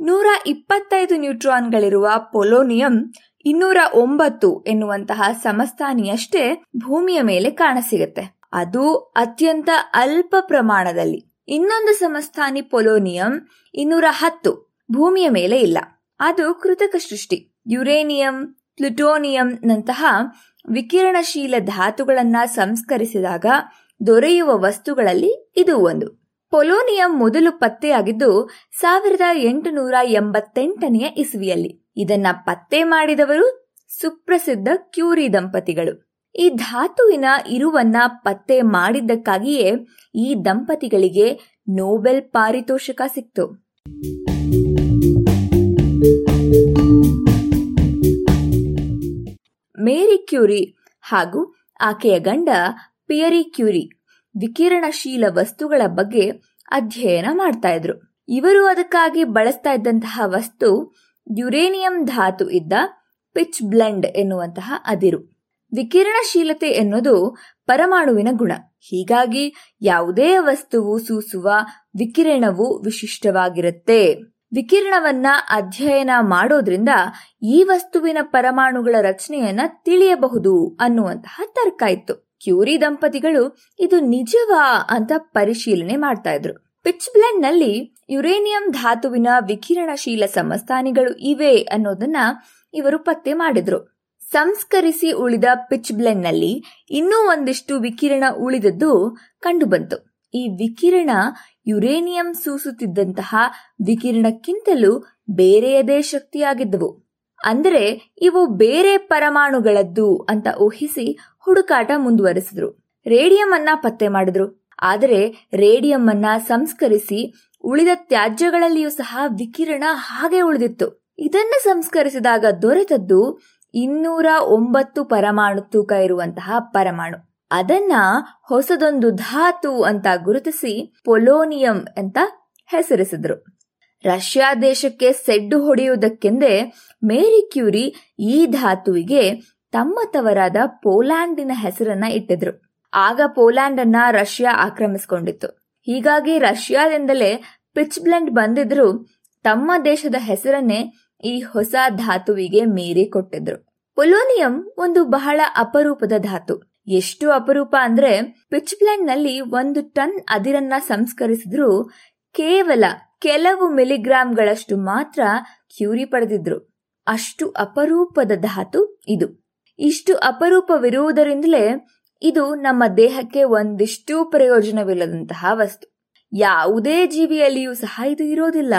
ನೂರ ಇಪ್ಪತ್ತೈದು ನ್ಯೂಟ್ರಾನ್ಗಳಿರುವ ಪೊಲೋನಿಯಂ ಇನ್ನೂರ ಒಂಬತ್ತು ಎನ್ನುವಂತಹ ಸಮಸ್ಥಾನಿಯಷ್ಟೇ ಭೂಮಿಯ ಮೇಲೆ ಕಾಣಸಿಗುತ್ತೆ. ಅದು ಅತ್ಯಂತ ಅಲ್ಪ ಪ್ರಮಾಣದಲ್ಲಿ. ಇನ್ನೊಂದು ಸಮಸ್ಥಾನಿ ಪೊಲೋನಿಯಂ ಇನ್ನೂರ ಹತ್ತು ಭೂಮಿಯ ಮೇಲೆ ಇಲ್ಲ. ಅದು ಕೃತಕ ಸೃಷ್ಟಿ. ಯುರೇನಿಯಂ, ಪ್ಲುಟೋನಿಯಂ ನಂತಹ ವಿಕಿರಣಶೀಲ ಧಾತುಗಳನ್ನ ಸಂಸ್ಕರಿಸಿದಾಗ ದೊರೆಯುವ ವಸ್ತುಗಳಲ್ಲಿ ಇದು ಒಂದು. ಪೊಲೋನಿಯಂ ಮೊದಲು ಪತ್ತೆಯಾಗಿದ್ದು ಸಾವಿರದ ಎಂಟುನೂರ ಎಂಬತ್ತೆಂಟನೆಯ ಇಸ್ವಿಯಲ್ಲಿ. ಇದನ್ನ ಪತ್ತೆ ಮಾಡಿದವರು ಸುಪ್ರಸಿದ್ಧ ಕ್ಯೂರಿ ದಂಪತಿಗಳು. ಈ ಧಾತುವಿನ ಇರುವನ್ನ ಪತ್ತೆ ಮಾಡಿದ್ದಕ್ಕಾಗಿಯೇ ಈ ದಂಪತಿಗಳಿಗೆ ನೋಬೆಲ್ ಪಾರಿತೋಷಕ ಸಿಕ್ತು. ಮೇರಿ ಕ್ಯೂರಿ ಹಾಗೂ ಆಕೆಯ ಗಂಡ ಪಿಯರಿ ಕ್ಯೂರಿ ವಿಕಿರಣಶೀಲ ವಸ್ತುಗಳ ಬಗ್ಗೆ ಅಧ್ಯಯನ ಮಾಡ್ತಾ ಇದ್ರು. ಇವರು ಅದಕ್ಕಾಗಿ ಬಳಸ್ತಾ ಇದ್ದಂತಹ ವಸ್ತು ಯುರೇನಿಯಂ ಧಾತು ಇದ್ದ ಪಿಚ್ ಬ್ಲೆಂಡ್ ಎನ್ನುವಂತಹ ಅದಿರು. ವಿಕಿರಣಶೀಲತೆ ಎನ್ನುವುದು ಪರಮಾಣುವಿನ ಗುಣ. ಹೀಗಾಗಿ ಯಾವುದೇ ವಸ್ತುವು ಸೂಸುವ ವಿಕಿರಣವು ವಿಶಿಷ್ಟವಾಗಿರುತ್ತೆ. ವಿಕಿರಣವನ್ನ ಅಧ್ಯಯನ ಮಾಡೋದ್ರಿಂದ ಈ ವಸ್ತುವಿನ ಪರಮಾಣುಗಳ ರಚನೆಯನ್ನ ತಿಳಿಯಬಹುದು ಅನ್ನುವಂತಹ ತರ್ಕ ಇತ್ತು. ಕ್ಯೂರಿ ದಂಪತಿಗಳು ಇದು ನಿಜವಾ ಅಂತ ಪರಿಶೀಲನೆ ಮಾಡ್ತಾ ಇದ್ರು. ಪಿಚ್ ಬ್ಲೆಂಡ್ನಲ್ಲಿ ಯುರೇನಿಯಂ ಧಾತುವಿನ ವಿಕಿರಣಶೀಲ ಸಮಸ್ಥಾನಿಗಳು ಇವೆ ಅನ್ನೋದನ್ನ ಇವರು ಪತ್ತೆ ಮಾಡಿದ್ರು. ಸಂಸ್ಕರಿಸಿ ಉಳಿದ ಪಿಚ್ ಬ್ಲೆಂಡ್ನಲ್ಲಿ ಇನ್ನೂ ಒಂದಿಷ್ಟು ವಿಕಿರಣ ಉಳಿದದ್ದು ಕಂಡುಬಂತು. ಈ ವಿಕಿರಣ ಯುರೇನಿಯಂ ಸೂಸುತ್ತಿದ್ದಂತಹ ವಿಕಿರಣಕ್ಕಿಂತಲೂ ಬೇರೆಯದೇ ಶಕ್ತಿಯಾಗಿದ್ದವು. ಅಂದರೆ ಇವು ಬೇರೆ ಪರಮಾಣುಗಳದ್ದು ಅಂತ ಊಹಿಸಿ ಹುಡುಕಾಟ ಮುಂದುವರೆಸಿದ್ರು. ರೇಡಿಯಂ ಅನ್ನ ಪತ್ತೆ ಮಾಡಿದ್ರು. ಆದರೆ ರೇಡಿಯಂ ಅನ್ನ ಸಂಸ್ಕರಿಸಿ ಉಳಿದ ತ್ಯಾಜ್ಯಗಳಲ್ಲಿಯೂ ಸಹ ವಿಕಿರಣ ಹಾಗೆ ಉಳಿದಿತ್ತು. ಇದನ್ನು ಸಂಸ್ಕರಿಸಿದಾಗ ದೊರೆತದ್ದು ಇನ್ನೂರ ಒಂಬತ್ತು ಪರಮಾಣು ತೂಕ ಇರುವಂತಹ ಪರಮಾಣು. ಅದನ್ನ ಹೊಸದೊಂದು ಧಾತು ಅಂತ ಗುರುತಿಸಿ ಪೊಲೋನಿಯಂ ಅಂತ ಹೆಸರಿಸಿದ್ರು. ರಷ್ಯಾ ದೇಶಕ್ಕೆ ಸೆಡ್ಡು ಹೊಡೆಯುವುದಕ್ಕೆಂದೇ ಮೇರಿ ಕ್ಯೂರಿ ಈ ಧಾತುವಿಗೆ ತಮ್ಮ ತವರಾದ ಪೋಲ್ಯಾಂಡಿನ ಹೆಸರನ್ನ ಇಟ್ಟಿದ್ರು. ಆಗ ಪೋಲ್ಯಾಂಡ್ ಅನ್ನ ರಷ್ಯಾ ಆಕ್ರಮಿಸಿಕೊಂಡಿತ್ತು. ಹೀಗಾಗಿ ರಷ್ಯಾದಿಂದಲೇ ಪಿಚ್ ಬ್ಲೆಂಡ್ ಬಂದಿದ್ರು ತಮ್ಮ ದೇಶದ ಹೆಸರನ್ನೇ ಈ ಹೊಸ ಧಾತುವಿಗೆ ಮೀರಿ ಕೊಟ್ಟಿದ್ರು. ಪೊಲೋನಿಯಂ ಒಂದು ಬಹಳ ಅಪರೂಪದ ಧಾತು. ಎಷ್ಟು ಅಪರೂಪ ಅಂದ್ರೆ ಪಿಚ್ ಪ್ಲಾಂಟ್ನಲ್ಲಿ ಒಂದು ಟನ್ ಅದಿರನ್ನ ಸಂಸ್ಕರಿಸಿದ್ರು ಕೇವಲ ಕೆಲವು ಮಿಲಿಗ್ರಾಂಗಳಷ್ಟು ಮಾತ್ರ ಕ್ಯೂರಿ ಪಡೆದಿದ್ರು. ಅಷ್ಟು ಅಪರೂಪದ ಧಾತು ಇದು. ಇಷ್ಟು ಅಪರೂಪವಿರುವುದರಿಂದಲೇ ಇದು ನಮ್ಮ ದೇಹಕ್ಕೆ ಒಂದಿಷ್ಟು ಪ್ರಯೋಜನವಿಲ್ಲದಂತಹ ವಸ್ತು. ಯಾವುದೇ ಜೀವಿಯಲ್ಲಿಯೂ ಸಹ ಇದು ಇರೋದಿಲ್ಲ.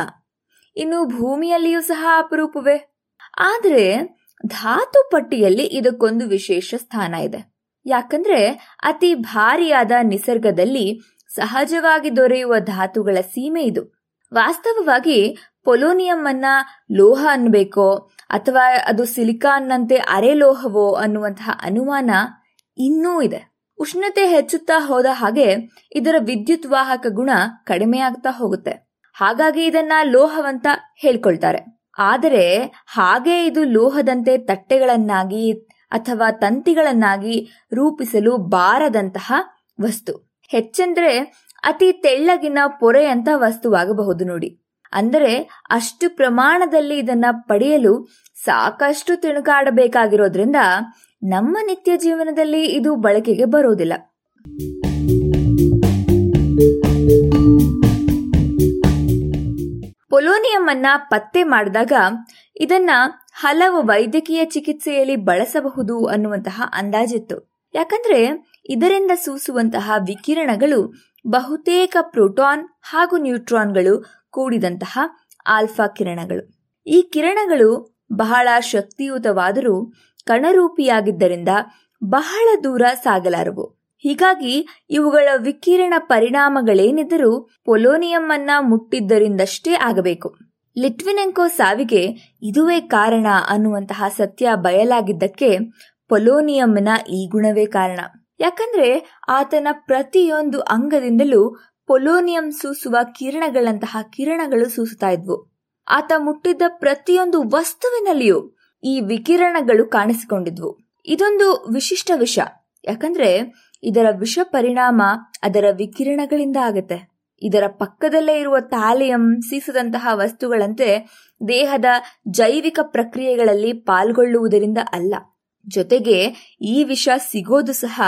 ಇನ್ನು ಭೂಮಿಯಲ್ಲಿಯೂ ಸಹ ಅಪರೂಪವೇ. ಆದರೆ ಧಾತು ಪಟ್ಟಿಯಲ್ಲಿ ಇದಕ್ಕೊಂದು ವಿಶೇಷ ಸ್ಥಾನ ಇದೆ. ಯಾಕಂದ್ರೆ ಅತಿ ಭಾರಿಯಾದ ನಿಸರ್ಗದಲ್ಲಿ ಸಹಜವಾಗಿ ದೊರೆಯುವ ಧಾತುಗಳ ಸೀಮೆ ಇದು. ವಾಸ್ತವವಾಗಿ ಪೊಲೋನಿಯಂ ಅನ್ನ ಲೋಹ ಅನ್ಬೇಕೋ ಅಥವಾ ಅದು ಸಿಲಿಕಾನ್ನಂತೆ ಅರೆ ಲೋಹವೋ ಅನ್ನುವಂತಹ ಅನುಮಾನ ಇನ್ನೂ ಇದೆ. ಉಷ್ಣತೆ ಹೆಚ್ಚುತ್ತಾ ಹೋದ ಹಾಗೆ ಇದರ ವಿದ್ಯುತ್ ವಾಹಕ ಗುಣ ಕಡಿಮೆಯಾಗ್ತಾ ಹೋಗುತ್ತೆ. ಹಾಗಾಗಿ ಇದನ್ನ ಲೋಹವಂತ ಹೇಳ್ಕೊಳ್ತಾರೆ. ಆದರೆ ಹಾಗೆ ಇದು ಲೋಹದಂತೆ ತಟ್ಟೆಗಳನ್ನಾಗಿ ಅಥವಾ ತಂತಿಗಳನ್ನಾಗಿ ರೂಪಿಸಲು ಬಾರದಂತಹ ವಸ್ತು. ಹೆಚ್ಚೆಂದ್ರೆ ಅತಿ ತೆಳ್ಳಗಿನ ಪೊರೆಯಂತ ವಸ್ತುವಾಗಬಹುದು ನೋಡಿ. ಅಂದರೆ ಅಷ್ಟು ಪ್ರಮಾಣದಲ್ಲಿ ಇದನ್ನ ಪಡೆಯಲು ಸಾಕಷ್ಟು ತಿಣುಕಾಡಬೇಕಾಗಿರೋದ್ರಿಂದ ನಮ್ಮ ನಿತ್ಯ ಜೀವನದಲ್ಲಿ ಇದು ಬಳಕೆಗೆ ಬರೋದಿಲ್ಲ. ಪೊಲೋನಿಯಂ ಅನ್ನ ಪತ್ತೆ ಮಾಡಿದಾಗ ಇದನ್ನ ಹಲವು ವೈದ್ಯಕೀಯ ಚಿಕಿತ್ಸೆಯಲ್ಲಿ ಬಳಸಬಹುದು ಅನ್ನುವಂತಹ ಅಂದಾಜಿತ್ತು. ಯಾಕಂದ್ರೆ ಇದರಿಂದ ಸೂಸುವಂತಹ ವಿಕಿರಣಗಳು ಬಹುತೇಕ ಪ್ರೋಟಾನ್ ಹಾಗೂ ನ್ಯೂಟ್ರಾನ್ಗಳು ಕೂಡಿದಂತಹ ಆಲ್ಫಾ ಕಿರಣಗಳು. ಈ ಕಿರಣಗಳು ಬಹಳ ಶಕ್ತಿಯುತವಾದರೂ ಕಣರೂಪಿಯಾಗಿದ್ದರಿಂದ ಬಹಳ ದೂರ ಸಾಗಲಾರವು. ಹೀಗಾಗಿ ಇವುಗಳ ವಿಕಿರಣ ಪರಿಣಾಮಗಳೇನಿದ್ದರೂ ಪೊಲೋನಿಯಂ ಅನ್ನ ಮುಟ್ಟಿದ್ದರಿಂದಷ್ಟೇ ಆಗಬೇಕು. ಲಿಟ್ವಿನೆಂಕೋ ಸಾವಿಗೆ ಇದುವೇ ಕಾರಣ ಅನ್ನುವಂತಹ ಸತ್ಯ ಬಯಲಾಗಿದ್ದಕ್ಕೆ ಪೊಲೋನಿಯಂನ ಈ ಗುಣವೇ ಕಾರಣ. ಯಾಕಂದ್ರೆ ಆತನ ಪ್ರತಿಯೊಂದು ಅಂಗದಿಂದಲೂ ಪೊಲೋನಿಯಂ ಸೂಸುವ ಕಿರಣಗಳಂತಹ ಕಿರಣಗಳು ಸೂಸುತ್ತಾ ಇದ್ವು. ಆತ ಮುಟ್ಟಿದ್ದ ಪ್ರತಿಯೊಂದು ವಸ್ತುವಿನಲ್ಲಿಯೂ ಈ ವಿಕಿರಣಗಳು ಕಾಣಿಸಿಕೊಂಡಿದ್ವು. ಇದೊಂದು ವಿಶಿಷ್ಟ ವಿಷ. ಯಾಕಂದ್ರೆ ಇದರ ವಿಷ ಪರಿಣಾಮ ಅದರ ವಿಕಿರಣಗಳಿಂದ ಆಗುತ್ತೆ. ಇದರ ಪಕ್ಕದಲ್ಲೇ ಇರುವ ಥಾಲಿಯಂ ಸೀಸದಂತಹ ವಸ್ತುಗಳಂತೆ ದೇಹದ ಜೈವಿಕ ಪ್ರಕ್ರಿಯೆಗಳಲ್ಲಿ ಪಾಲ್ಗೊಳ್ಳುವುದರಿಂದ ಅಲ್ಲ. ಜೊತೆಗೆ ಈ ವಿಷ ಸಿಗೋದು ಸಹ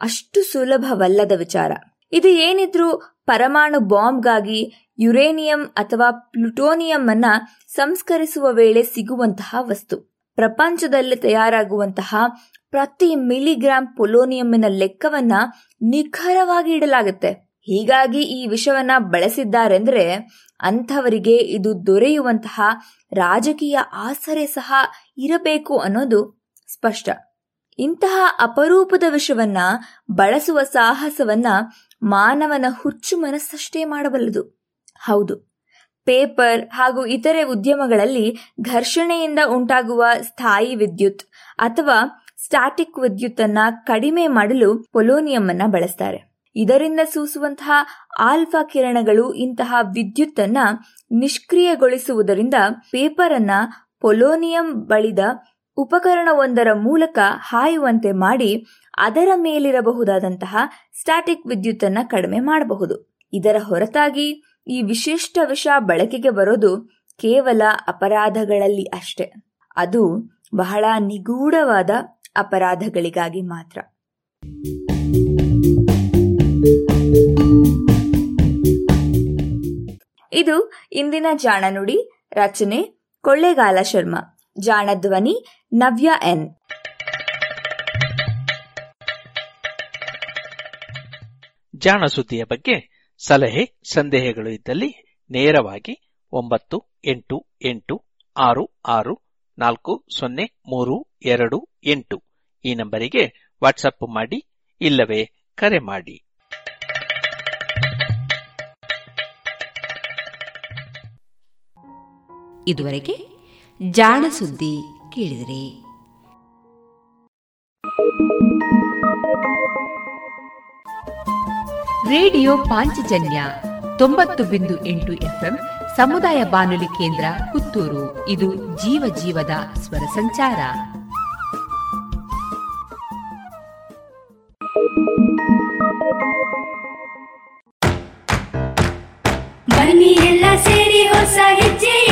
ಅಷ್ಟು ಸುಲಭವಲ್ಲದ ವಿಚಾರ. ಇದು ಏನಿದ್ರೂ ಪರಮಾಣು ಬಾಂಬ್ಗಾಗಿ ಯುರೇನಿಯಂ ಅಥವಾ ಪ್ಲುಟೋನಿಯಂ ಅನ್ನ ಸಂಸ್ಕರಿಸುವ ವೇಳೆ ಸಿಗುವಂತಹ ವಸ್ತು. ಪ್ರಪಂಚದಲ್ಲಿ ತಯಾರಾಗುವಂತಹ ಪ್ರತಿ ಮಿಲಿಗ್ರಾಂ ಪೊಲೋನಿಯಂನ ಲೆಕ್ಕವನ್ನ ನಿಖರವಾಗಿ ಇಡಲಾಗುತ್ತೆ. ಹೀಗಾಗಿ ಈ ವಿಷವನ್ನ ಬಳಸಿದ್ದಾರೆಂದ್ರೆ ಅಂಥವರಿಗೆ ಇದು ದೊರೆಯುವಂತಹ ರಾಜಕೀಯ ಆಸರೆ ಸಹ ಇರಬೇಕು ಅನ್ನೋದು ಸ್ಪಷ್ಟ. ಇಂತಹ ಅಪರೂಪದ ವಿಷವನ್ನ ಬಳಸುವ ಸಾಹಸವನ್ನ ಮಾನವನ ಹುಚ್ಚು ಮನಸ್ಸಷ್ಟೇ ಮಾಡಬಲ್ಲದು. ಹೌದು. ಪೇಪರ್ ಹಾಗೂ ಇತರೆ ಉದ್ಯಮಗಳಲ್ಲಿ ಘರ್ಷಣೆಯಿಂದ ಉಂಟಾಗುವ ಸ್ಥಾಯಿ ವಿದ್ಯುತ್ ಅಥವಾ ಸ್ಟಾಟಿಕ್ ವಿದ್ಯುತ್ ಅನ್ನ ಕಡಿಮೆ ಮಾಡಲು ಪೊಲೋನಿಯಂ ಅನ್ನ ಬಳಸ್ತಾರೆ. ಇದರಿಂದ ಸೂಸುವಂತಹ ಆಲ್ಫಾ ಕಿರಣಗಳು ಇಂತಹ ವಿದ್ಯುತ್ತನ್ನ ನಿಷ್ಕ್ರಿಯಗೊಳಿಸುವುದರಿಂದ ಪೇಪರ್ ಅನ್ನ ಪೊಲೋನಿಯಂ ಬಳಿದ ಉಪಕರಣವೊಂದರ ಮೂಲಕ ಹಾಯುವಂತೆ ಮಾಡಿ ಅದರ ಮೇಲಿರಬಹುದಾದಂತಹ ಸ್ಟಾಟಿಕ್ ವಿದ್ಯುತ್ತನ್ನ ಕಡಿಮೆ ಮಾಡಬಹುದು. ಇದರ ಹೊರತಾಗಿ ಈ ವಿಶಿಷ್ಟ ವಿಷ ಬಳಕೆಗೆ ಬರೋದು ಕೇವಲ ಅಪರಾಧಗಳಲ್ಲಿ ಅಷ್ಟೆ. ಅದು ಬಹಳ ನಿಗೂಢವಾದ ಅಪರಾಧಗಳಿಗಾಗಿ ಮಾತ್ರ. ಇದು ಇಂದಿನ ಜಾಣ ನುಡಿ, ರಚನೆ ಕೊಳ್ಳೇಗಾಲ ಶರ್ಮಾ, ಜಾಣ ಧ್ವನಿ ನವ್ಯ ಎನ್. ಜಾಣ ಬಗ್ಗೆ ಸಲಹೆ, ಸಂದೇಹಗಳು ಇದ್ದಲ್ಲಿ ನೇರವಾಗಿ ಒಂಬತ್ತು, ಎಂಟು ಎಂಟು, ಆರು ಆರು, ನಾಲ್ಕು, ಸೊನ್ನೆ, ಮೂರು, ಎರಡು, ಎಂಟು ಈ ನಂಬರಿಗೆ ವಾಟ್ಸಪ್ ಮಾಡಿ ಇಲ್ಲವೇ ಕರೆ ಮಾಡಿ. ಇದುವರೆಗೆ ಜಾಣ ಸುದ್ದಿ ಕೇಳಿದಿರಿ. ರೇಡಿಯೋ ಪಾಂಚಜನ್ಯ ತೊಂಬತ್ತು ಬಿಂದು ಎಂಟು ಎಫ್ಎಂ ಸಮುದಾಯ ಬಾನುಲಿ ಕೇಂದ್ರ ಪುತ್ತೂರು. ಇದು ಜೀವ ಜೀವದ ಸ್ವರ ಸಂಚಾರ. ಬನ್ನಿ ಎಲ್ಲ ಸೇರಿ ಹೊಸ ಹೆಜ್ಜೆ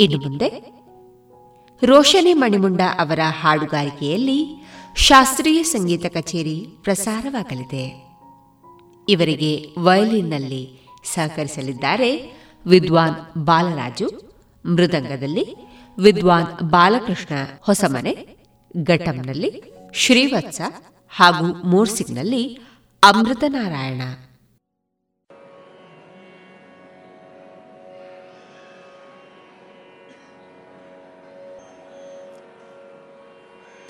ಇನ್ನು ಮುಂದೆ ರೋಶನಿ ಮಣಿಮುಂಡ ಅವರ ಹಾಡುಗಾರಿಕೆಯಲ್ಲಿ ಶಾಸ್ತ್ರೀಯ ಸಂಗೀತ ಕಚೇರಿ ಪ್ರಸಾರವಾಗಲಿದೆ. ಇವರಿಗೆ ವಯಲಿನ್ನಲ್ಲಿ ಸಹಕರಿಸಲಿದ್ದಾರೆ ವಿದ್ವಾನ್ ಬಾಲರಾಜು, ಮೃದಂಗದಲ್ಲಿ ವಿದ್ವಾನ್ ಬಾಲಕೃಷ್ಣ ಹೊಸಮನೆ, ಘಟಂನಲ್ಲಿ ಶ್ರೀವತ್ಸ ಹಾಗೂ ಮೋರ್ಸಿಂಗ್ನಲ್ಲಿ ಅಮೃತನಾರಾಯಣ.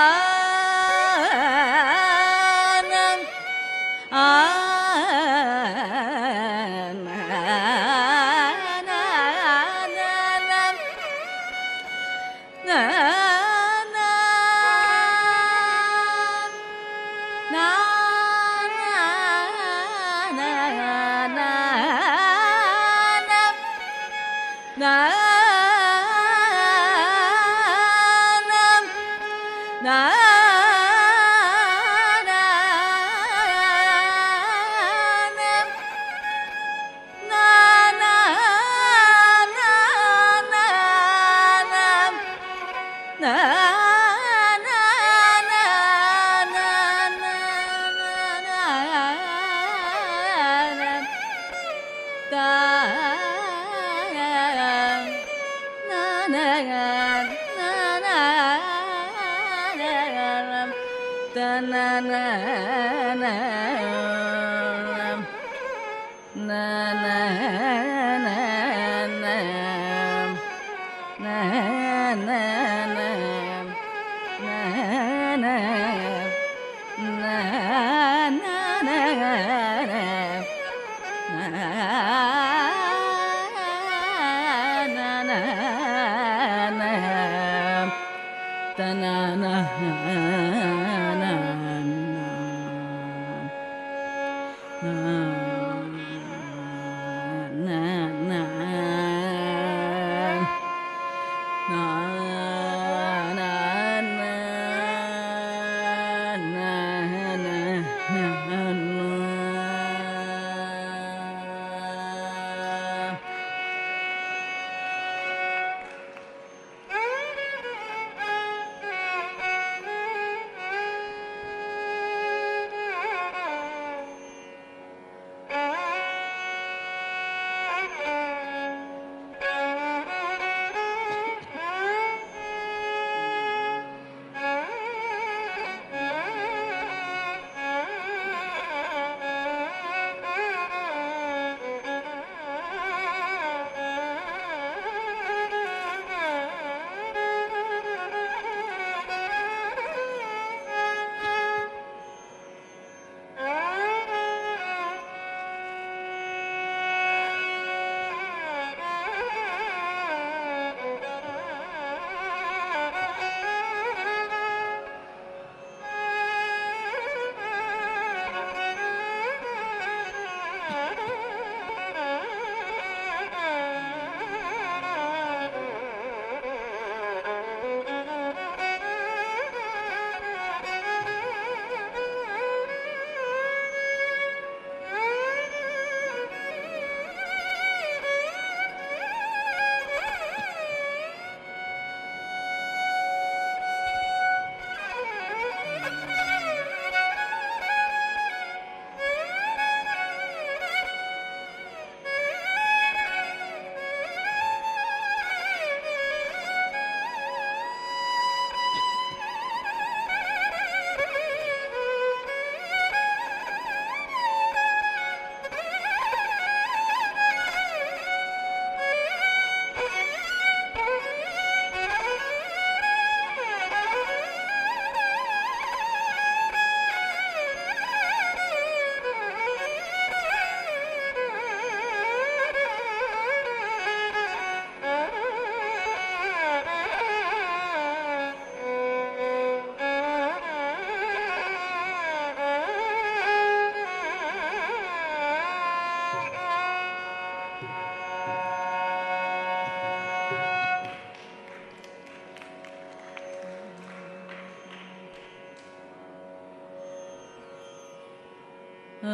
Ah.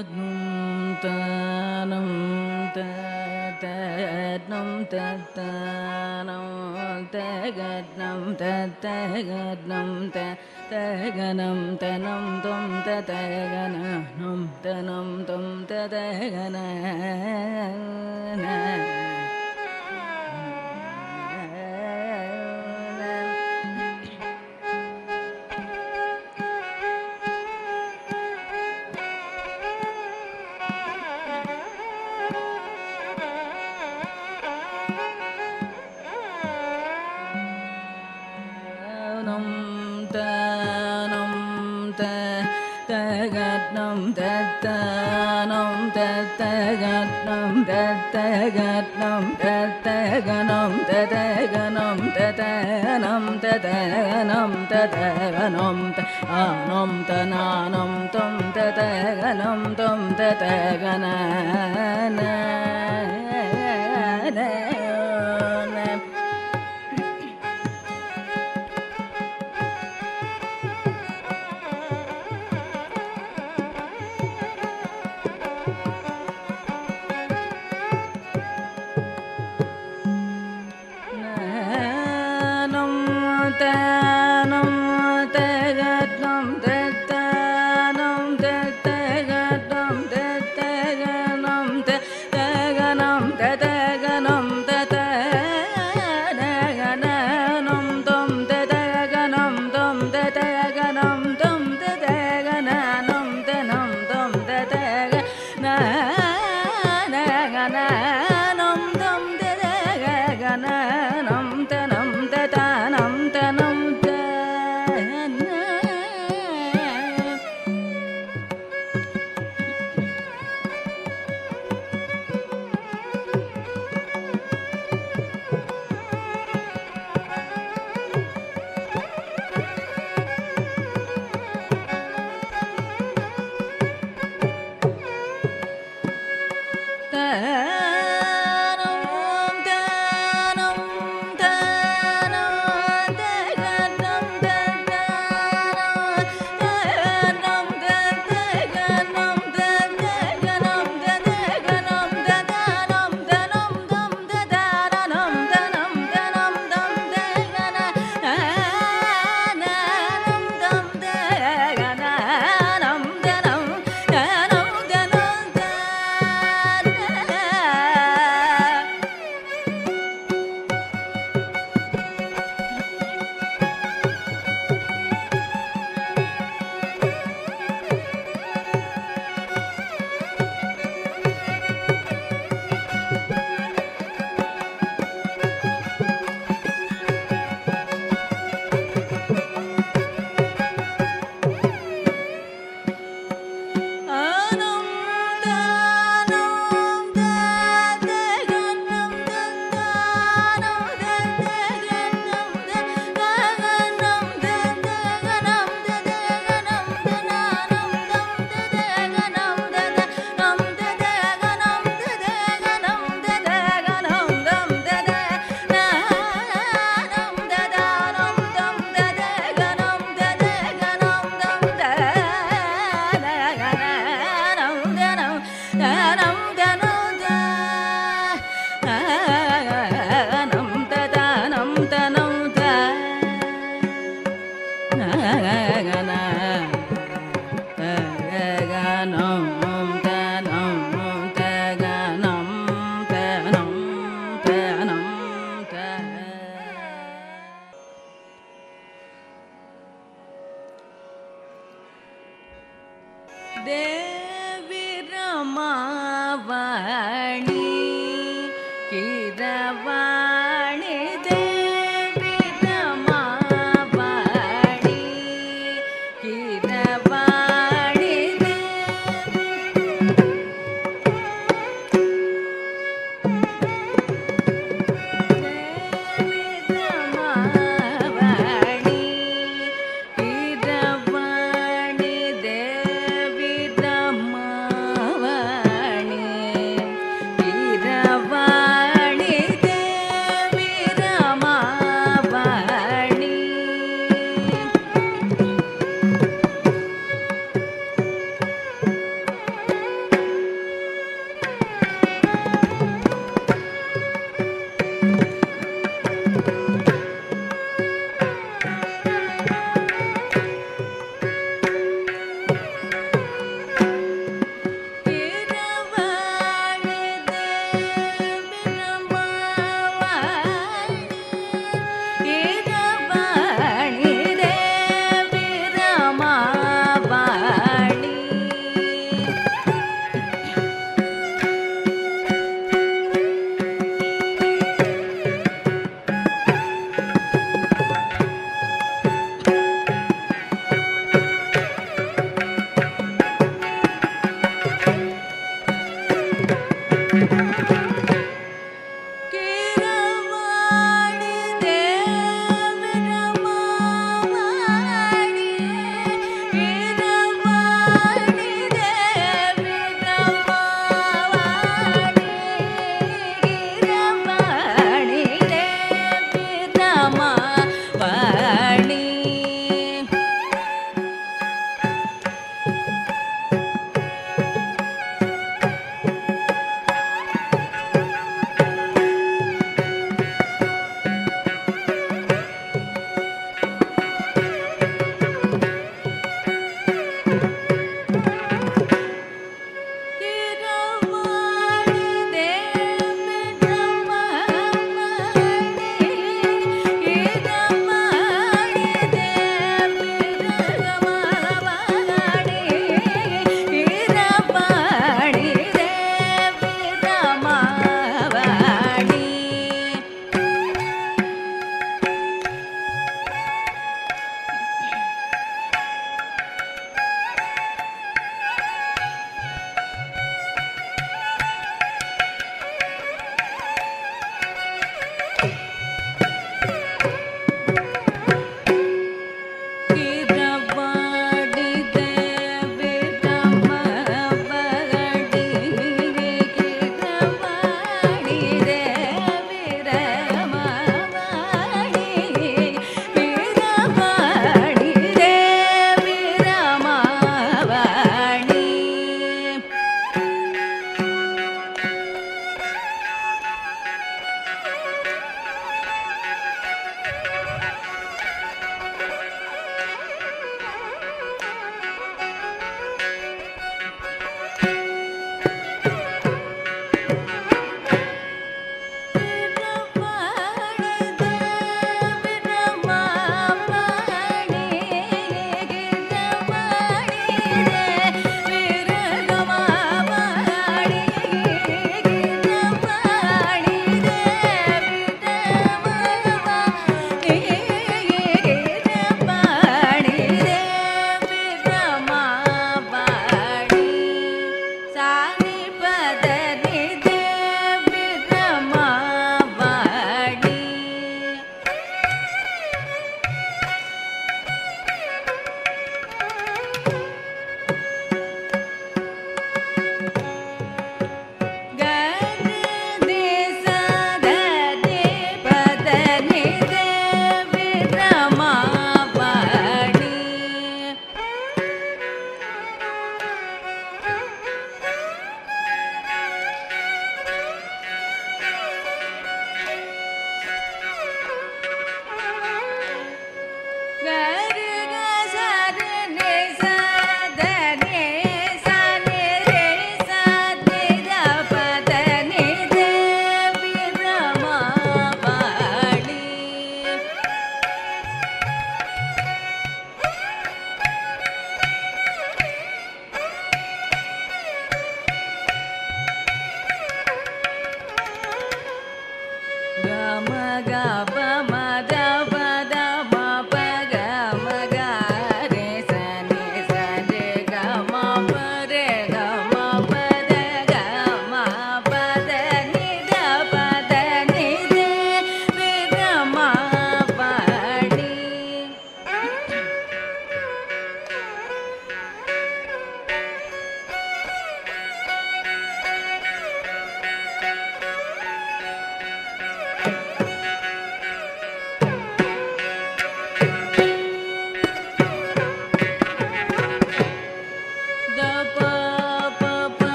одну.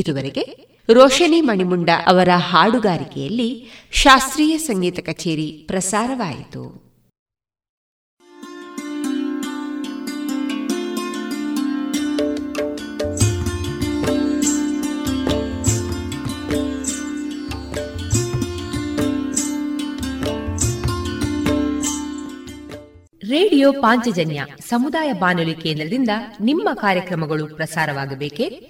ಇದುವರೆಗೆ ರೋಷನಿ ಮಣಿಮುಂಡ ಅವರ ಹಾಡುಗಾರಿಕೆಯಲ್ಲಿ ಶಾಸ್ತ್ರೀಯ ಸಂಗೀತ ಕಚೇರಿ ಪ್ರಸಾರವಾಯಿತು. ರೇಡಿಯೋ ಪಾಂಚಜನ್ಯ ಸಮುದಾಯ ಬಾನುಲಿ ಕೇಂದ್ರದಿಂದ ನಿಮ್ಮ ಕಾರ್ಯಕ್ರಮಗಳು ಪ್ರಸಾರವಾಗಬೇಕೆ?